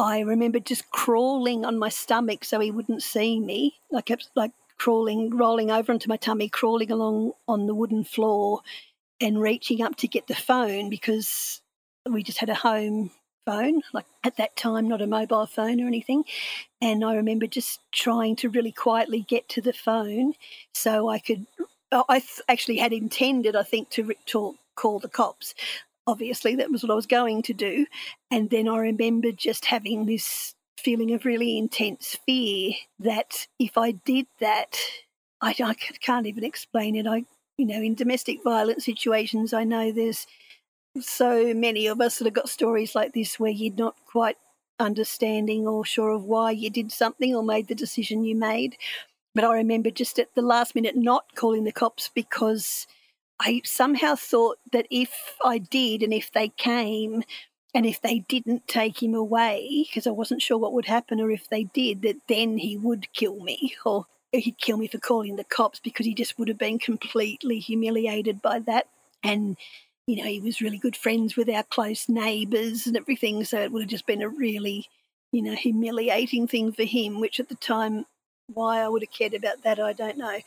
I remember just crawling on my stomach so he wouldn't see me, I kept like crawling, rolling over onto my tummy, crawling along on the wooden floor, and reaching up to get the phone because we just had a home phone, like at that time, not a mobile phone or anything. And I remember just trying to really quietly get to the phone so I could. I actually had intended, I think, to, to call the cops. Obviously, that was what I was going to do. And then I remember just having this feeling of really intense fear that if I did that, I, I can't even explain it. I, you know, in domestic violence situations, I know there's so many of us that have got stories like this where you're not quite understanding or sure of why you did something or made the decision you made. But I remember just at the last minute not calling the cops because I somehow thought that if I did and if they came and if they didn't take him away, because I wasn't sure what would happen, or if they did, that then he would kill me (laughs) or he'd kill me for calling the cops because he just would have been completely humiliated by that. And you know, he was really good friends with our close neighbours and everything. So it would have just been a really, you know, humiliating thing for him, which at the time, why I would have cared about that, I don't know.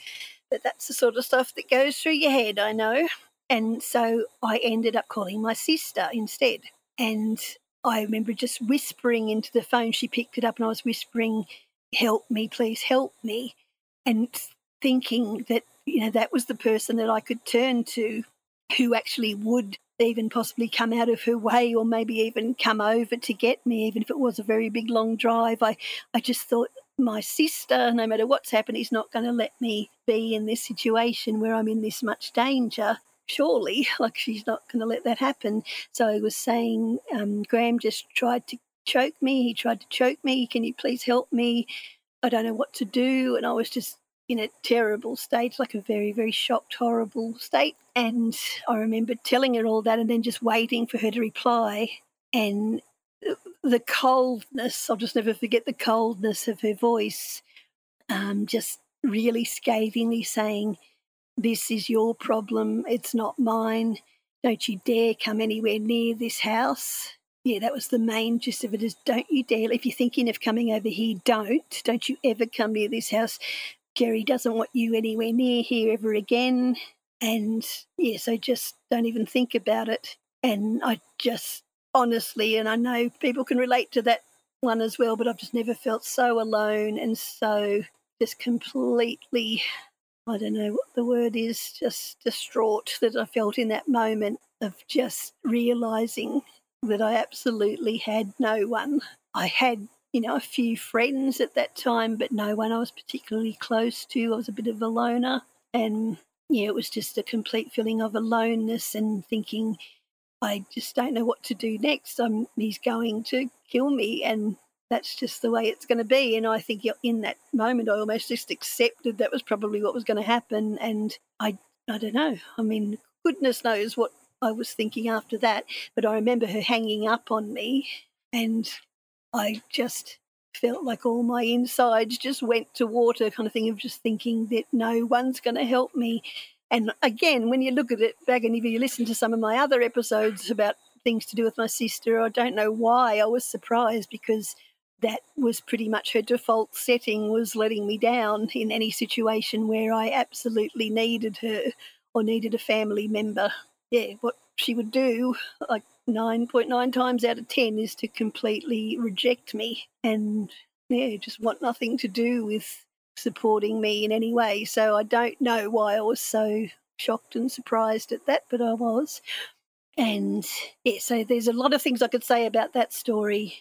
That's the sort of stuff that goes through your head, I know. And so I ended up calling my sister instead. And I remember just whispering into the phone. She picked it up and I was whispering, Help me, please help me. And thinking that, you know, that was the person that I could turn to who actually would even possibly come out of her way or maybe even come over to get me, even if it was a very big long drive. I, I just thought my sister, no matter what's happened, is not going to let me be in this situation where I'm in this much danger. Surely, (laughs) like she's not going to let that happen. So I was saying, um, Graham just tried to choke me. He tried to choke me. Can you please help me? I don't know what to do. And I was just in a terrible state, like a very, very shocked, horrible state. And I remember telling her all that and then just waiting for her to reply. And the coldness, I'll just never forget the coldness of her voice, um, just really scathingly saying, This is your problem, it's not mine. Don't you dare come anywhere near this house. yeah, that was the main gist of it is don't you dare, if you're thinking of coming over here, don't. Don't you ever come near this house. Gary doesn't want you anywhere near here ever again. And yeah, so just don't even think about it. And I just honestly, and I know people can relate to that one as well, but I've just never felt so alone and so just completely, I don't know what the word is, just distraught that I felt in that moment of just realizing that I absolutely had no one. I had, you know, a few friends at that time, but no one I was particularly close to. I was a bit of a loner. And yeah, it was just a complete feeling of aloneness and thinking, I just don't know what to do next. I'm, he's going to kill me, and that's just the way it's going to be. And I think in that moment, I almost just accepted that was probably what was going to happen. And I, I don't know. I mean, goodness knows what I was thinking after that. But I remember her hanging up on me, and I just felt like all my insides just went to water, kind of thing of just thinking that no one's going to help me. And again, when you look at it back and if you listen to some of my other episodes about things to do with my sister, I don't know why I was surprised because that was pretty much her default setting was letting me down in any situation where I absolutely needed her or needed a family member. Yeah, what she would do, like 9.9 times out of 10, is to completely reject me and, yeah, just want nothing to do with supporting me in any way. So I don't know why I was so shocked and surprised at that, but I was. And yeah, so there's a lot of things I could say about that story.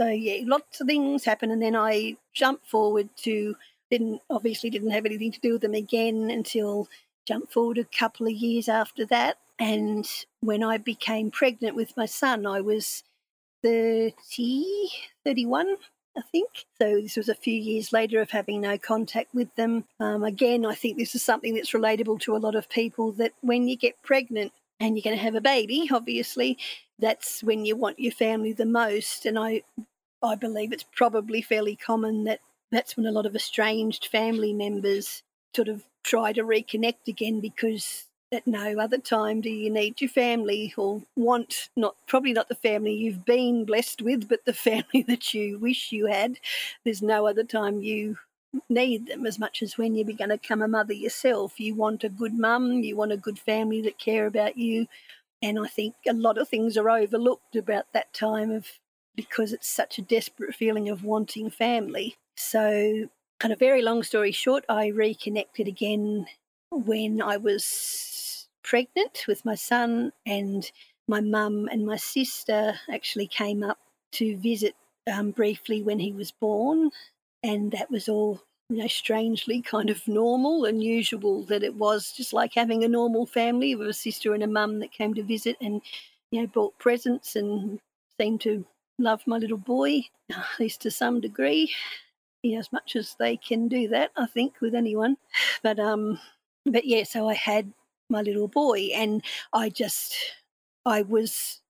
So yeah, lots of things happen, and then I jump forward to didn't obviously didn't have anything to do with them again until jump forward a couple of years after that. And when I became pregnant with my son, I was 30, 31, I think. So this was a few years later of having no contact with them. Um, again, I think this is something that's relatable to a lot of people that when you get pregnant and you're going to have a baby, obviously, that's when you want your family the most. And I, I believe it's probably fairly common that that's when a lot of estranged family members sort of try to reconnect again because at no other time do you need your family or want not probably not the family you've been blessed with but the (laughs) family that you wish you had. There's no other time you need them as much as when you're going to become a mother yourself. You want a good mum you want a good family that care about you. And i think a lot of things are overlooked about that time of because it's such a desperate feeling of wanting family. So kind of very long story short i reconnected again when i was pregnant with my son, and my mum and my sister actually came up to visit um, briefly when he was born, and that was all you know strangely kind of normal and usual that it was just like having a normal family with a sister and a mum that came to visit and you know brought presents and seemed to love my little boy (laughs) at least to some degree. You know, as much as they can do that i think with anyone. But um but yeah so i had my little boy. And I just, I was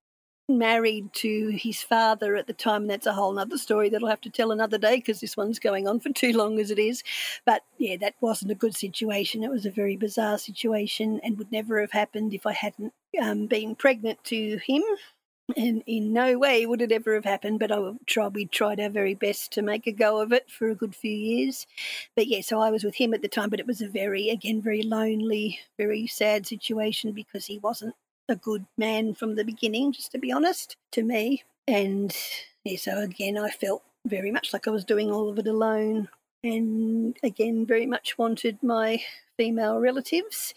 married to his father at the time. And that's a whole other story that I'll have to tell another day because this one's going on for (laughs) too long as it is. But yeah, that wasn't a good situation. It was a very bizarre situation and would never have happened if I hadn't um, been pregnant to him. And in no way would it ever have happened, but I tried, we tried our very best to make a go of it for a good few years. But yeah, so I was with him at the time, but it was a very, again, very lonely, very sad situation because he wasn't a good man from the beginning, just to be honest, to me. And yeah, so again, I felt very much like I was doing all of it alone. And again, very much wanted my female relatives.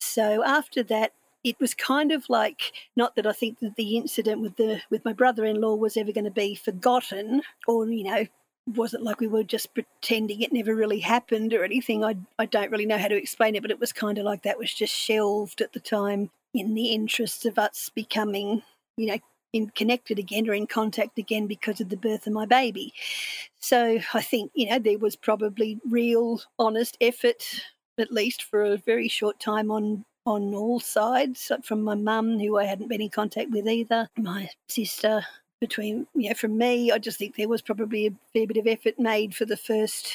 So after that, it was kind of like not that I think that the incident with the with my brother-in-law was ever going to be forgotten or you know wasn't like we were just pretending it never really happened or anything. I I don't really know how to explain it, but it was kind of like that was just shelved at the time in the interests of us becoming you know in connected again or in contact again because of the birth of my baby. So I think you know there was probably real honest effort at least for a very short time on on all sides, from my mum, who I hadn't been in contact with either, my sister, between, know, from me, I just think there was probably a fair bit of effort made for the first,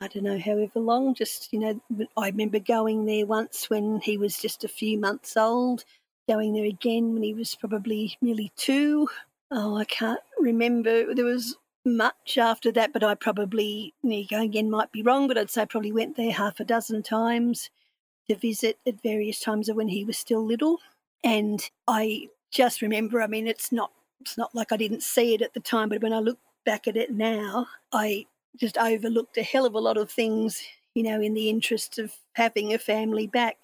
I don't know, however long. Just, you know, I remember going there once when he was just a few months old, going there again when he was probably nearly two. oh, I can't remember. There was much after that, but I probably, you go again, might be wrong, but I'd say probably went there half a dozen times to visit at various times of when he was still little. And I just remember, I mean, it's not it's not like I didn't see it at the time, but when I look back at it now, I just overlooked a hell of a lot of things, you know, in the interest of having a family back.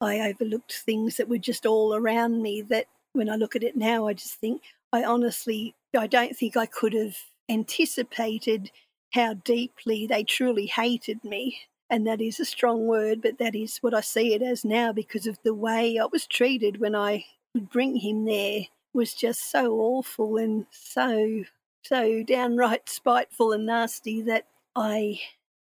I overlooked things that were just all around me that when I look at it now, I just think, I honestly, I don't think I could have anticipated how deeply they truly hated me. And that is a strong word, but that is what I see it as now because of the way I was treated when I would bring him there was just so awful and so so downright spiteful and nasty that I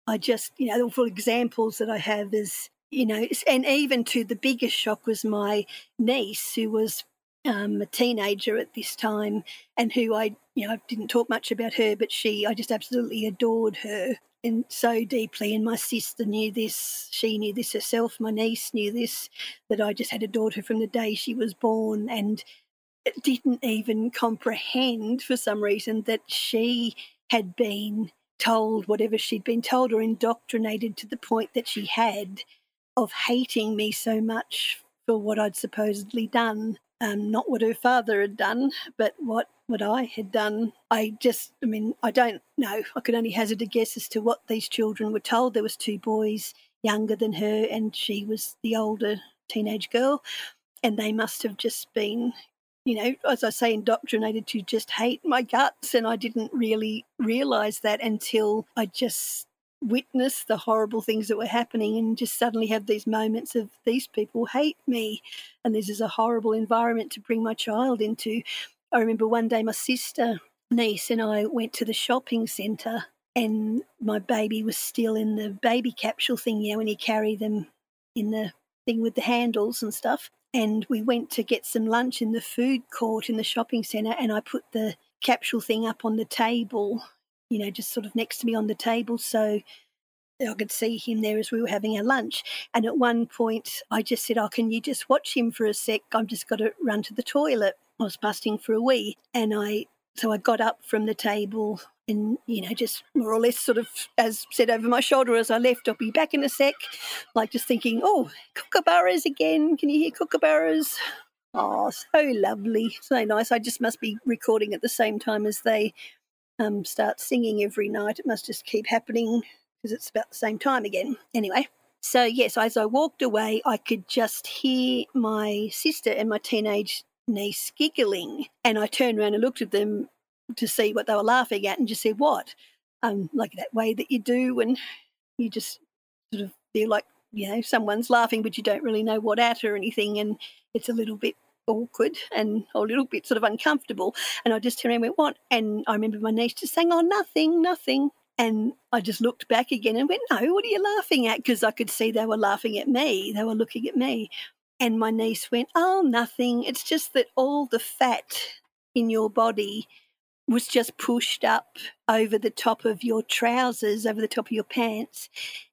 I just you know the awful examples that I have is you know and even to the biggest shock was my niece who was um, a teenager at this time and who I you know I didn't talk much about her but she I just absolutely adored her and so deeply and my sister knew this she knew this herself my niece knew this that I just had a daughter from the day she was born and didn't even comprehend for some reason that she had been told whatever she'd been told or indoctrinated to the point that she had of hating me so much for what I'd supposedly done. Um, not what her father had done, but what, what I had done. I just, I mean, I don't know. I could only hazard a guess as to what these children were told. There was two boys younger than her, and she was the older teenage girl, and they must have just been you know, as I say, indoctrinated to just hate my guts. And I didn't really realize that until I just witnessed the horrible things that were happening and just suddenly have these moments of these people hate me. And this is a horrible environment to bring my child into. I remember one day my sister, niece, and I went to the shopping centre and my baby was still in the baby capsule thing, you know, when you carry them in the thing with the handles and stuff and we went to get some lunch in the food court in the shopping centre and I put the capsule thing up on the table, you know, just sort of next to me on the table so I could see him there as we were having our lunch. And at one point I just said, Oh, can you just watch him for a sec? I've just got to run to the toilet. I was busting for a wee. And I so I got up from the table and, you know, just more or less sort of as said over my shoulder as I left, I'll be back in a sec, like just thinking, oh, kookaburras again. Can you hear kookaburras? Oh, so lovely. So nice. I just must be recording at the same time as they um, start singing every night. It must just keep happening because it's about the same time again. Anyway, so yes, as I walked away, I could just hear my sister and my teenage niece giggling. And I turned around and looked at them to see what they were laughing at and just said, What? Um, like that way that you do when you just sort of feel like, you know, someone's laughing, but you don't really know what at or anything. And it's a little bit awkward and a little bit sort of uncomfortable. And I just turned around and went, What? And I remember my niece just saying, Oh, nothing, nothing. And I just looked back again and went, No, what are you laughing at? Because I could see they were laughing at me. They were looking at me. And my niece went, Oh, nothing. It's just that all the fat in your body was just pushed up over the top of your trousers, over the top of your pants,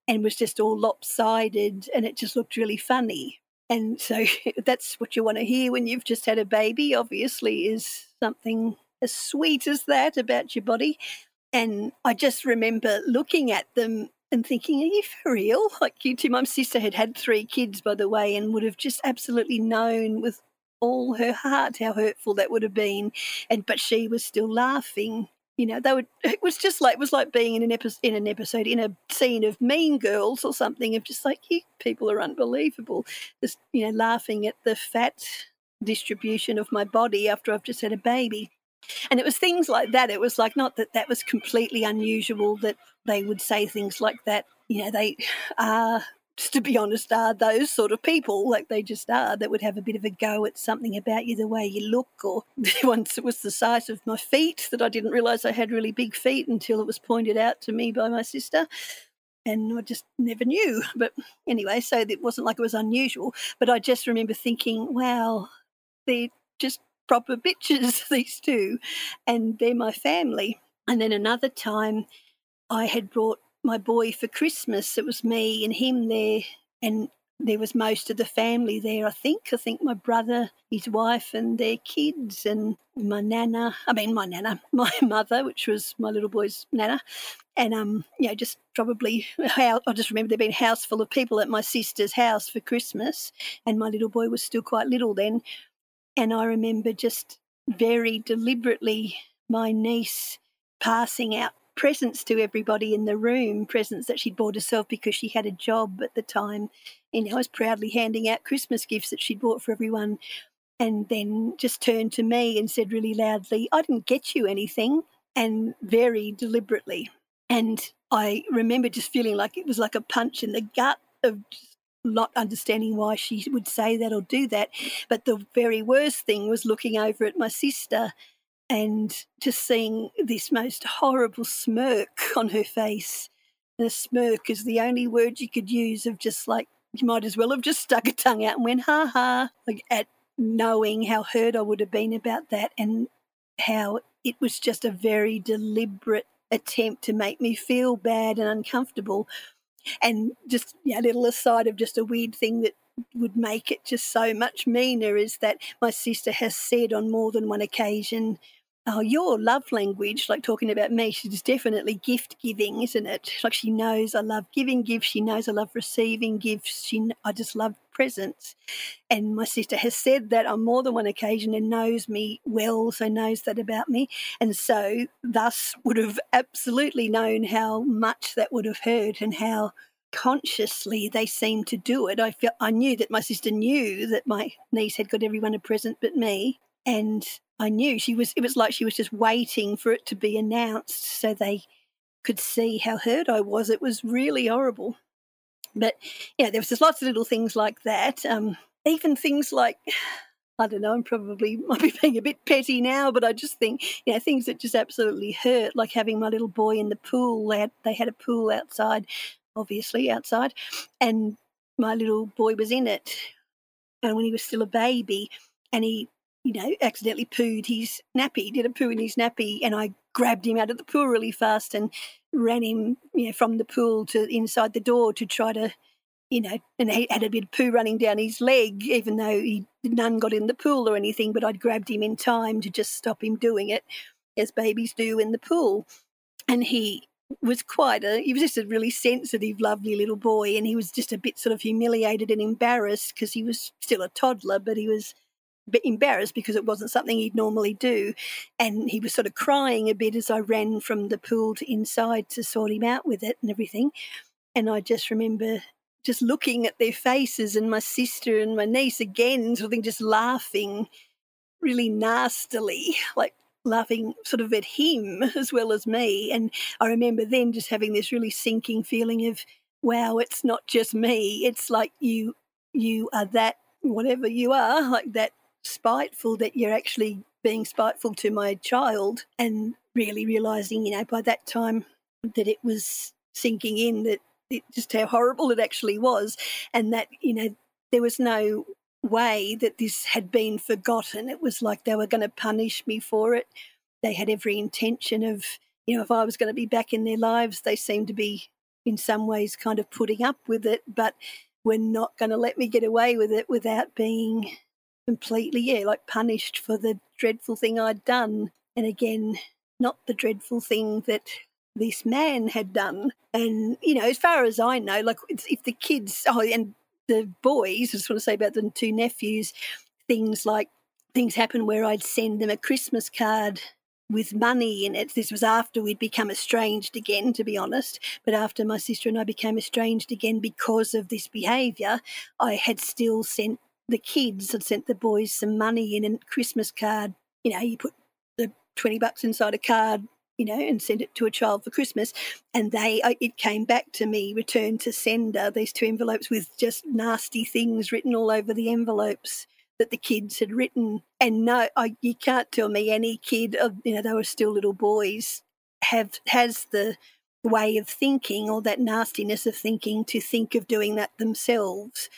and was just all lopsided. And it just looked really funny. And so (laughs) that's what you want to hear when you've just had a baby, obviously, is something as sweet as that about your body. And I just remember looking at them and thinking, are you for real? Like you two, my sister had had three kids, by the way, and would have just absolutely known with all her heart how hurtful that would have been. And but she was still laughing. You know, they would. It was just like it was like being in an episode, in an episode, in a scene of Mean Girls or something. Of just like you people are unbelievable. Just you know, laughing at the fat distribution of my body after I've just had a baby. And it was things like that. It was like not that that was completely unusual that they would say things like that. You know, they are, just to be honest, are those sort of people, like they just are, that would have a bit of a go at something about you, the way you look. Or (laughs) once it was the size of my feet that I didn't realise I had really big feet until it was pointed out to me by my sister and I just never knew. But anyway, so it wasn't like it was unusual. But I just remember thinking, wow, they're just proper bitches, (laughs) these two, and they're my family. And then another time, I had brought my boy for Christmas. It was me and him there, and there was most of the family there, I think. I think my brother, his wife, and their kids, and my nana, I mean, my nana, (laughs) my mother, which was my little boy's nana. And, um, you know, just probably, I just remember there being a house full of people at my sister's house for Christmas. And my little boy was still quite little then. And I remember just very deliberately my niece passing out presents to everybody in the room, presents that she'd bought herself because she had a job at the time. And I was proudly handing out Christmas gifts that she'd bought for everyone. And then just turned to me and said really loudly, I didn't get you anything, and very deliberately. And I remember just feeling like it was like a punch in the gut of not understanding why she would say that or do that. But the very worst thing was looking over at my sister and just seeing this most horrible smirk on her face. And a smirk is the only word you could use of just like, you might as well have just stuck a tongue out and went, ha ha, like at knowing how hurt I would have been about that and how it was just a very deliberate attempt to make me feel bad and uncomfortable. And just a little aside of just a weird thing that would make it just so much meaner is that my sister has said on more than one occasion Oh, your love language, like talking about me, she's definitely gift giving, isn't it? Like she knows I love giving gifts. She knows I love receiving gifts. She, I just love presents. And my sister has said that on more than one occasion and knows me well, so knows that about me. And so, thus, would have absolutely known how much that would have hurt and how consciously they seemed to do it. I felt I knew that my sister knew that my niece had got everyone a present but me, and I knew she was, it was like she was just waiting for it to be announced so they could see how hurt I was. It was really horrible. But yeah, there was just lots of little things like that. Um, even things like, I don't know, I'm probably (laughs) might be being a bit petty now, but I just think, you know, things that just absolutely hurt, like having my little boy in the pool. They had, they had a pool outside, obviously outside, and my little boy was in it. And when he was still a baby, and he you know, accidentally pooed his nappy, did a poo in his nappy, and I grabbed him out of the pool really fast and ran him, you know, from the pool to inside the door to try to, you know, and he had a bit of poo running down his leg, even though he none got in the pool or anything. But I'd grabbed him in time to just stop him doing it, as babies do in the pool, and he was quite a he was just a really sensitive lovely little boy and he was just a bit sort of humiliated and embarrassed because he was still a toddler but he was embarrassed because it wasn't something he'd normally do. And he was sort of crying a bit as I ran from the pool to inside to sort him out with it and everything. And I just remember just looking at their faces and my sister and my niece again, sort of just laughing really nastily, (laughs) like laughing sort of at him (laughs) as well as me. And I remember then just having this really sinking feeling of, wow, it's not just me. It's like you you are that whatever you are, like that spiteful that you're actually being spiteful to my child and really realizing, you know, by that time that it was sinking in that it, just how horrible it actually was and that, you know, there was no way that this had been forgotten. It was like they were going to punish me for it. They had every intention of, you know, if I was going to be back in their lives, they seemed to be in some ways kind of putting up with it, but were not going to let me get away with it without being completely, yeah, like punished for the dreadful thing I'd done. And again, not the dreadful thing that this man had done. And, you know, as far as I know, like if the kids, oh, and the boys, I just want to say about the two nephews, things like things happen where I'd send them a Christmas card with money in it. This was after we'd become estranged again, to be honest. But after my sister and I became estranged again because of this behaviour, I had still sent the kids had sent the boys some money in a Christmas card. You know, you put the 20 bucks inside a card, you know, and send it to a child for Christmas. And they, uh, it came back to me, returned to sender, these two envelopes with just nasty things written all over the envelopes that the kids had written. And no, I, you can't tell me any kid, of, you know, they were still little boys, have has the way of thinking or that nastiness of thinking to think of doing that themselves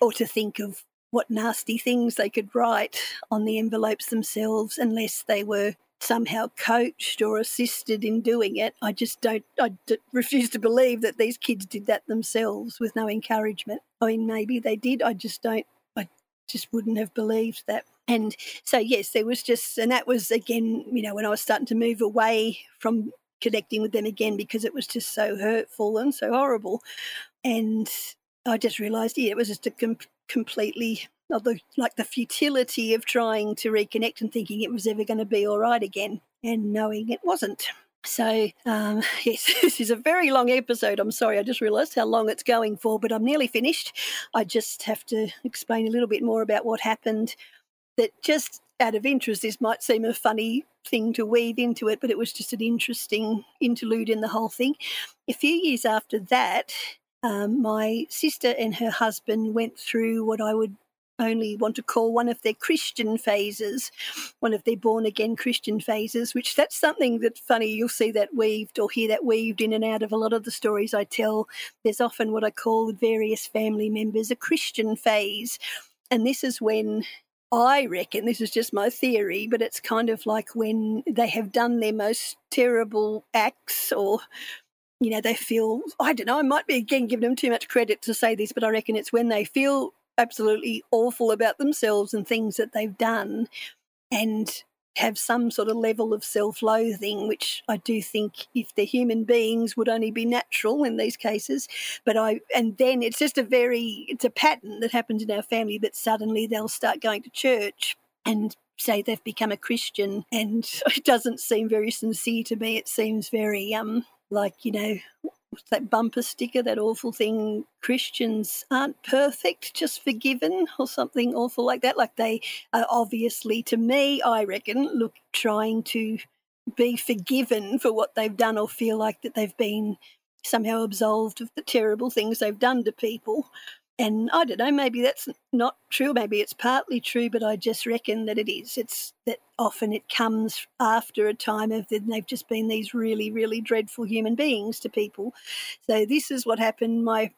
or to think of what nasty things they could write on the envelopes themselves unless they were somehow coached or assisted in doing it. I just don't, I d- refuse to believe that these kids did that themselves with no encouragement. I mean, maybe they did. I just don't, I just wouldn't have believed that. And so, yes, there was just, and that was again, you know, when I was starting to move away from connecting with them again because it was just so hurtful and so horrible. And I just realised, yeah, it was just a com- completely the, like the futility of trying to reconnect and thinking it was ever going to be all right again and knowing it wasn't. So, um, (laughs) yes, (laughs) this is a very long episode. I'm sorry, I just realised how long it's going for, but I'm nearly finished. I just have to explain a little bit more about what happened. That just out of interest, this might seem a funny thing to weave into it, but it was just an interesting interlude in the whole thing. A few years after that, um, my sister and her husband went through what I would only want to call one of their Christian phases, one of their born again Christian phases, which that's something that funny, you'll see that weaved or hear that weaved in and out of a lot of the stories I tell. There's often what I call with various family members a Christian phase. And this is when I reckon, this is just my theory, but it's kind of like when they have done their most terrible acts or you know, they feel, I don't know, I might be again giving them too much credit to say this, but I reckon it's when they feel absolutely awful about themselves and things that they've done and have some sort of level of self loathing, which I do think if they're human beings would only be natural in these cases. But I, and then it's just a very, it's a pattern that happens in our family, that suddenly they'll start going to church and say they've become a Christian and (laughs) it doesn't seem very sincere to me. It seems very, um, like, you know, that bumper sticker, that awful thing, Christians aren't perfect, just forgiven, or something awful like that. Like they are obviously, to me, I reckon, look, trying to be forgiven for what they've done or feel like that they've been somehow absolved of the terrible things they've done to people. And I don't know, maybe that's not true, maybe it's partly true, but I just reckon that it is. It's that often it comes after a time of then they've just been these really, really dreadful human beings to people. So this is what happened. My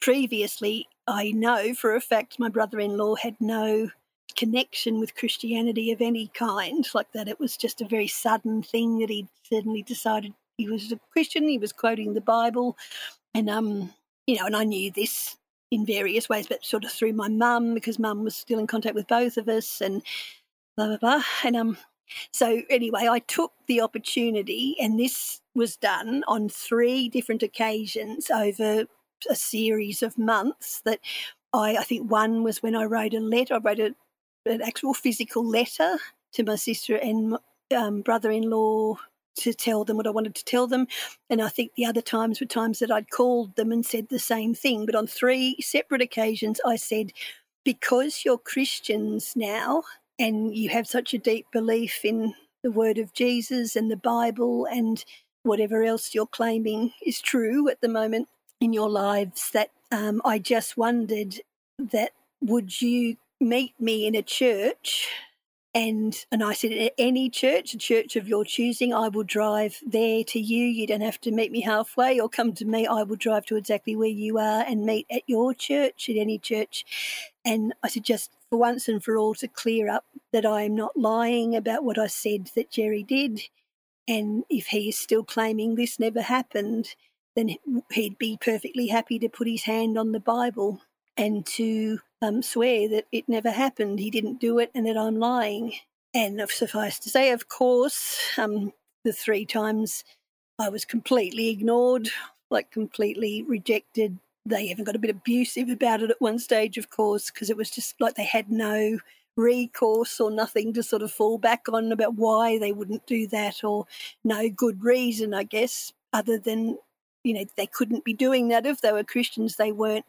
previously, I know for a fact my brother in law had no connection with Christianity of any kind, like that it was just a very sudden thing that he suddenly decided he was a Christian, he was quoting the Bible. And um, you know, and I knew this in various ways, but sort of through my mum because mum was still in contact with both of us and blah blah blah. And um, so anyway, I took the opportunity, and this was done on three different occasions over a series of months. That I, I think one was when I wrote a letter. I wrote a, an actual physical letter to my sister and um, brother-in-law to tell them what I wanted to tell them. And I think the other times were times that I'd called them and said the same thing. But on three separate occasions, I said, because you're Christians now and you have such a deep belief in the word of Jesus and the Bible and whatever else you're claiming is true at the moment in your lives, that um, I just wondered that would you meet me in a church and and I said, any church, a church of your choosing, I will drive there to you. You don't have to meet me halfway or come to me. I will drive to exactly where you are and meet at your church, at any church. And I said, just for once and for all, to clear up that I am not lying about what I said that Jerry did. And if he is still claiming this never happened, then he'd be perfectly happy to put his hand on the Bible and to um, swear that it never happened, he didn't do it, and that I'm lying. And suffice to say, of course, um, the three times I was completely ignored, like completely rejected. They even got a bit abusive about it at one stage, of course, because it was just like they had no recourse or nothing to sort of fall back on about why they wouldn't do that, or no good reason, I guess, other than, you know, they couldn't be doing that if they were Christians. They weren't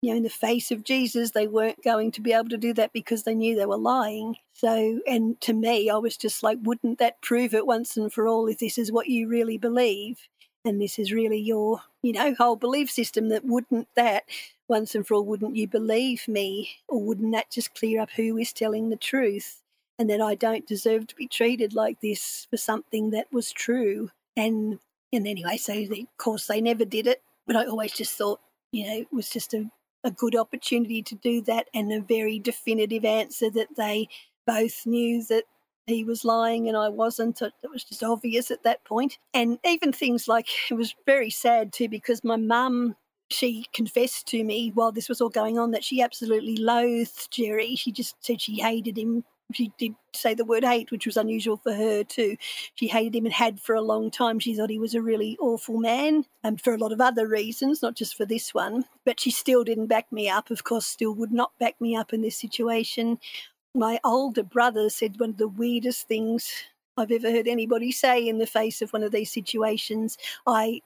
you know, in the face of Jesus, they weren't going to be able to do that because they knew they were lying. So, and to me, I was just like, wouldn't that prove it once and for all if this is what you really believe? And this is really your, you know, whole belief system that wouldn't that once and for all, wouldn't you believe me? Or wouldn't that just clear up who is telling the truth? And that I don't deserve to be treated like this for something that was true. And, and anyway, so the, of course they never did it, but I always just thought, you know, it was just a a good opportunity to do that and a very definitive answer that they both knew that he was lying and I wasn't. It was just obvious at that point. And even things like it was very sad too because my mum she confessed to me while this was all going on that she absolutely loathed Jerry. She just said she hated him. She did say the word hate, which was unusual for her too. She hated him and had for a long time. She thought he was a really awful man, and for a lot of other reasons, not just for this one. But she still didn't back me up. Of course, still would not back me up in this situation. My older brother said one of the weirdest things I've ever heard anybody say in the face of one of these situations. I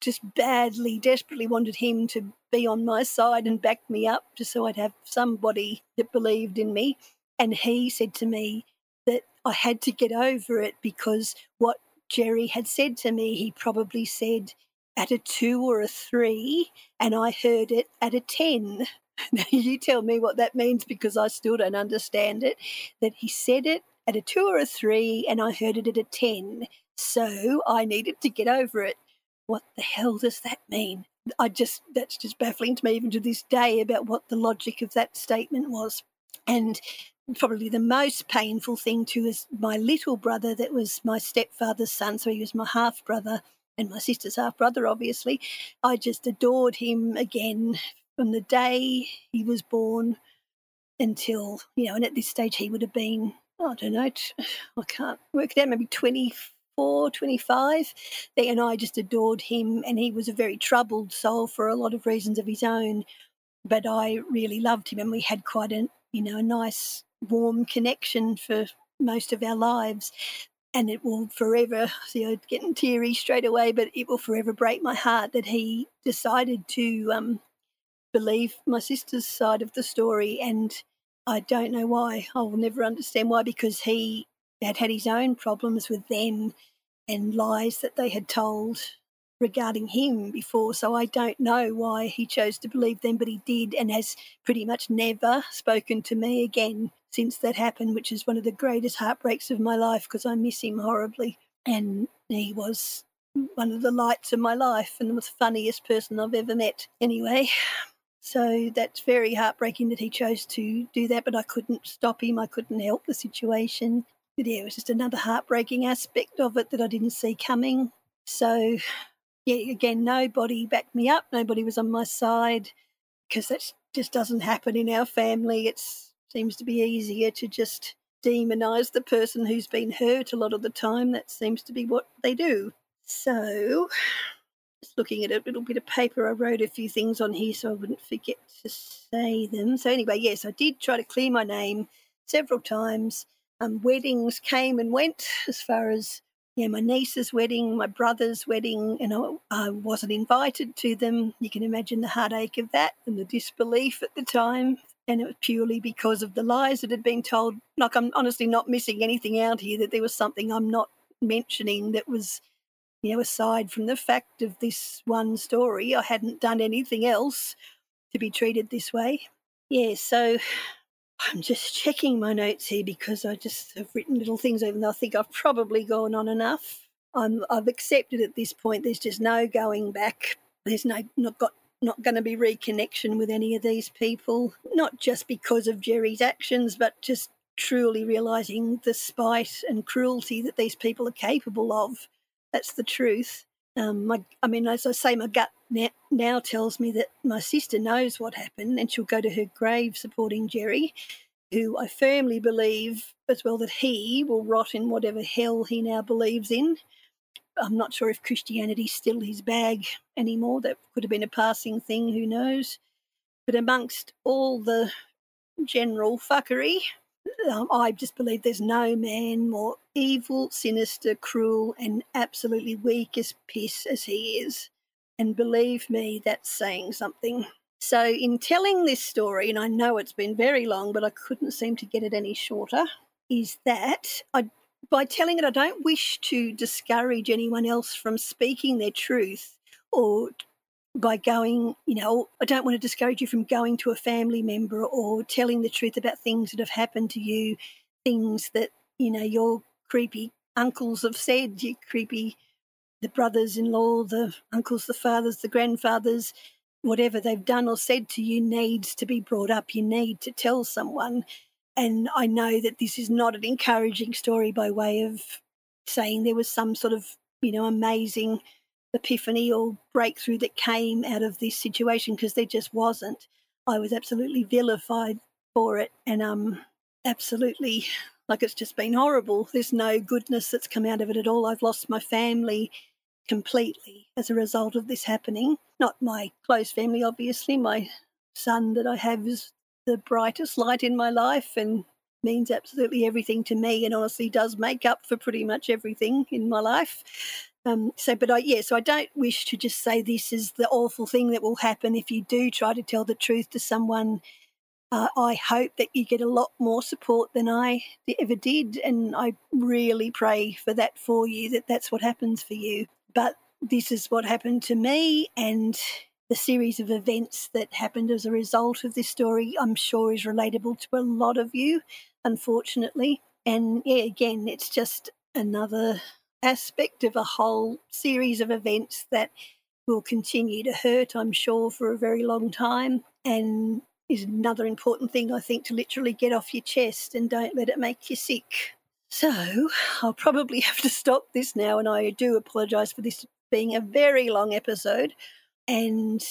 just badly, desperately wanted him to be on my side and back me up just so I'd have somebody that believed in me. And he said to me that I had to get over it because what Jerry had said to me, he probably said at a two or a three, and I heard it at a 10. (laughs) Now, you tell me what that means because I still don't understand it. That he said it at a two or a three, and I heard it at a 10. So I needed to get over it what the hell does that mean? I just, that's just baffling to me even to this day about what the logic of that statement was. And probably the most painful thing too is my little brother, that was my stepfather's son, so he was my half brother and my sister's half brother, obviously. I just adored him again from the day he was born until, you know, and at this stage he would have been, I don't know, (sighs) I can't work it out, maybe 20, 24, 25. And I just adored him, and he was a very troubled soul for a lot of reasons of his own. But I really loved him, and we had quite a you know a nice warm connection for most of our lives. And it will forever, see, I'm getting teary straight away, but it will forever break my heart that he decided to um, believe my sister's side of the story. And I don't know why. I will never understand why, because he had had his own problems with them and lies that they had told regarding him before. So I don't know why he chose to believe them, but he did and has pretty much never spoken to me again since that happened, which is one of the greatest heartbreaks of my life because I miss him horribly. And he was one of the lights of my life and the funniest person I've ever met. Anyway, so that's very heartbreaking that he chose to do that, but I couldn't stop him. I couldn't help the situation yeah, it was just another heartbreaking aspect of it that I didn't see coming. So, yeah, again, nobody backed me up. Nobody was on my side because that just doesn't happen in our family. It seems to be easier to just demonize the person who's been hurt a lot of the time. That seems to be what they do. So, just looking at a little bit of paper, I wrote a few things on here so I wouldn't forget to say them. So, anyway, yes, I did try to clear my name several times um, weddings came and went as far as yeah, my niece's wedding, my brother's wedding, and I, I wasn't invited to them. You can imagine the heartache of that and the disbelief at the time. And it was purely because of the lies that had been told. Like, I'm honestly not missing anything out here, that there was something I'm not mentioning that was, you know, aside from the fact of this one story, I hadn't done anything else to be treated this way. Yeah, so I'm just checking my notes here because I just have written little things, even though I think I've probably gone on enough. I'm, I've accepted at this point. There's just no going back. There's no not got not going to be reconnection with any of these people. Not just because of Jerry's actions, but just truly realizing the spite and cruelty that these people are capable of. That's the truth. Um, my, I mean, as I say, my gut now tells me that my sister knows what happened and she'll go to her grave supporting Jerry, who I firmly believe as well that he will rot in whatever hell he now believes in. I'm not sure if Christianity's still his bag anymore. That could have been a passing thing, who knows? But amongst all the general fuckery, um, I just believe there's no man more evil, sinister, cruel, and absolutely weak as piss as he is. And believe me, that's saying something. So, in telling this story, and I know it's been very long, but I couldn't seem to get it any shorter, is that I, by telling it, I don't wish to discourage anyone else from speaking their truth or by going, you know, I don't want to discourage you from going to a family member or telling the truth about things that have happened to you, things that, you know, your creepy uncles have said, your creepy the brothers in law, the uncles, the fathers, the grandfathers, whatever they've done or said to you needs to be brought up. You need to tell someone. And I know that this is not an encouraging story by way of saying there was some sort of, you know, amazing epiphany or breakthrough that came out of this situation because there just wasn't. I was absolutely vilified for it and um absolutely like it's just been horrible. There's no goodness that's come out of it at all. I've lost my family completely as a result of this happening. Not my close family, obviously. My son that I have is the brightest light in my life and means absolutely everything to me and honestly does make up for pretty much everything in my life. Um, so, but I, yeah, so I don't wish to just say this is the awful thing that will happen if you do try to tell the truth to someone. Uh, I hope that you get a lot more support than I ever did, and I really pray for that for you. That that's what happens for you. But this is what happened to me, and the series of events that happened as a result of this story, I'm sure, is relatable to a lot of you, unfortunately. And yeah, again, it's just another aspect of a whole series of events that will continue to hurt, I'm sure, for a very long time. And is another important thing, I think, to literally get off your chest and don't let it make you sick. So I'll probably (laughs) have to stop this now, and I do apologise for this being a very long episode. And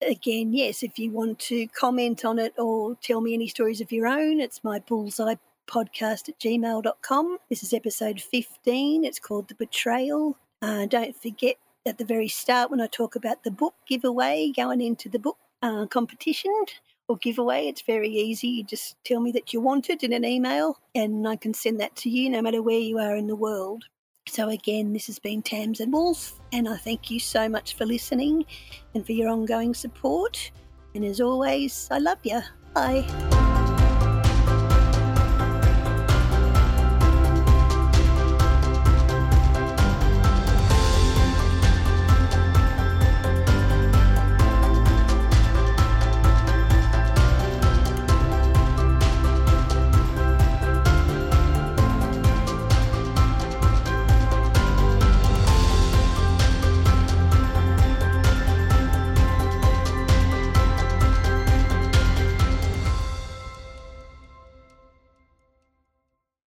again, yes, if you want to comment on it or tell me any stories of your own, it's my bullseye podcast at gmail.com. This is episode 15. It's called The Betrayal. Uh, don't forget at the very start when I talk about the book giveaway, going into the book uh, competition or giveaway, it's very easy. You just tell me that you want it in an email and I can send that to you no matter where you are in the world. So, again, this has been Tams and Wolf, and I thank you so much for listening and for your ongoing support. And as always, I love you. Bye.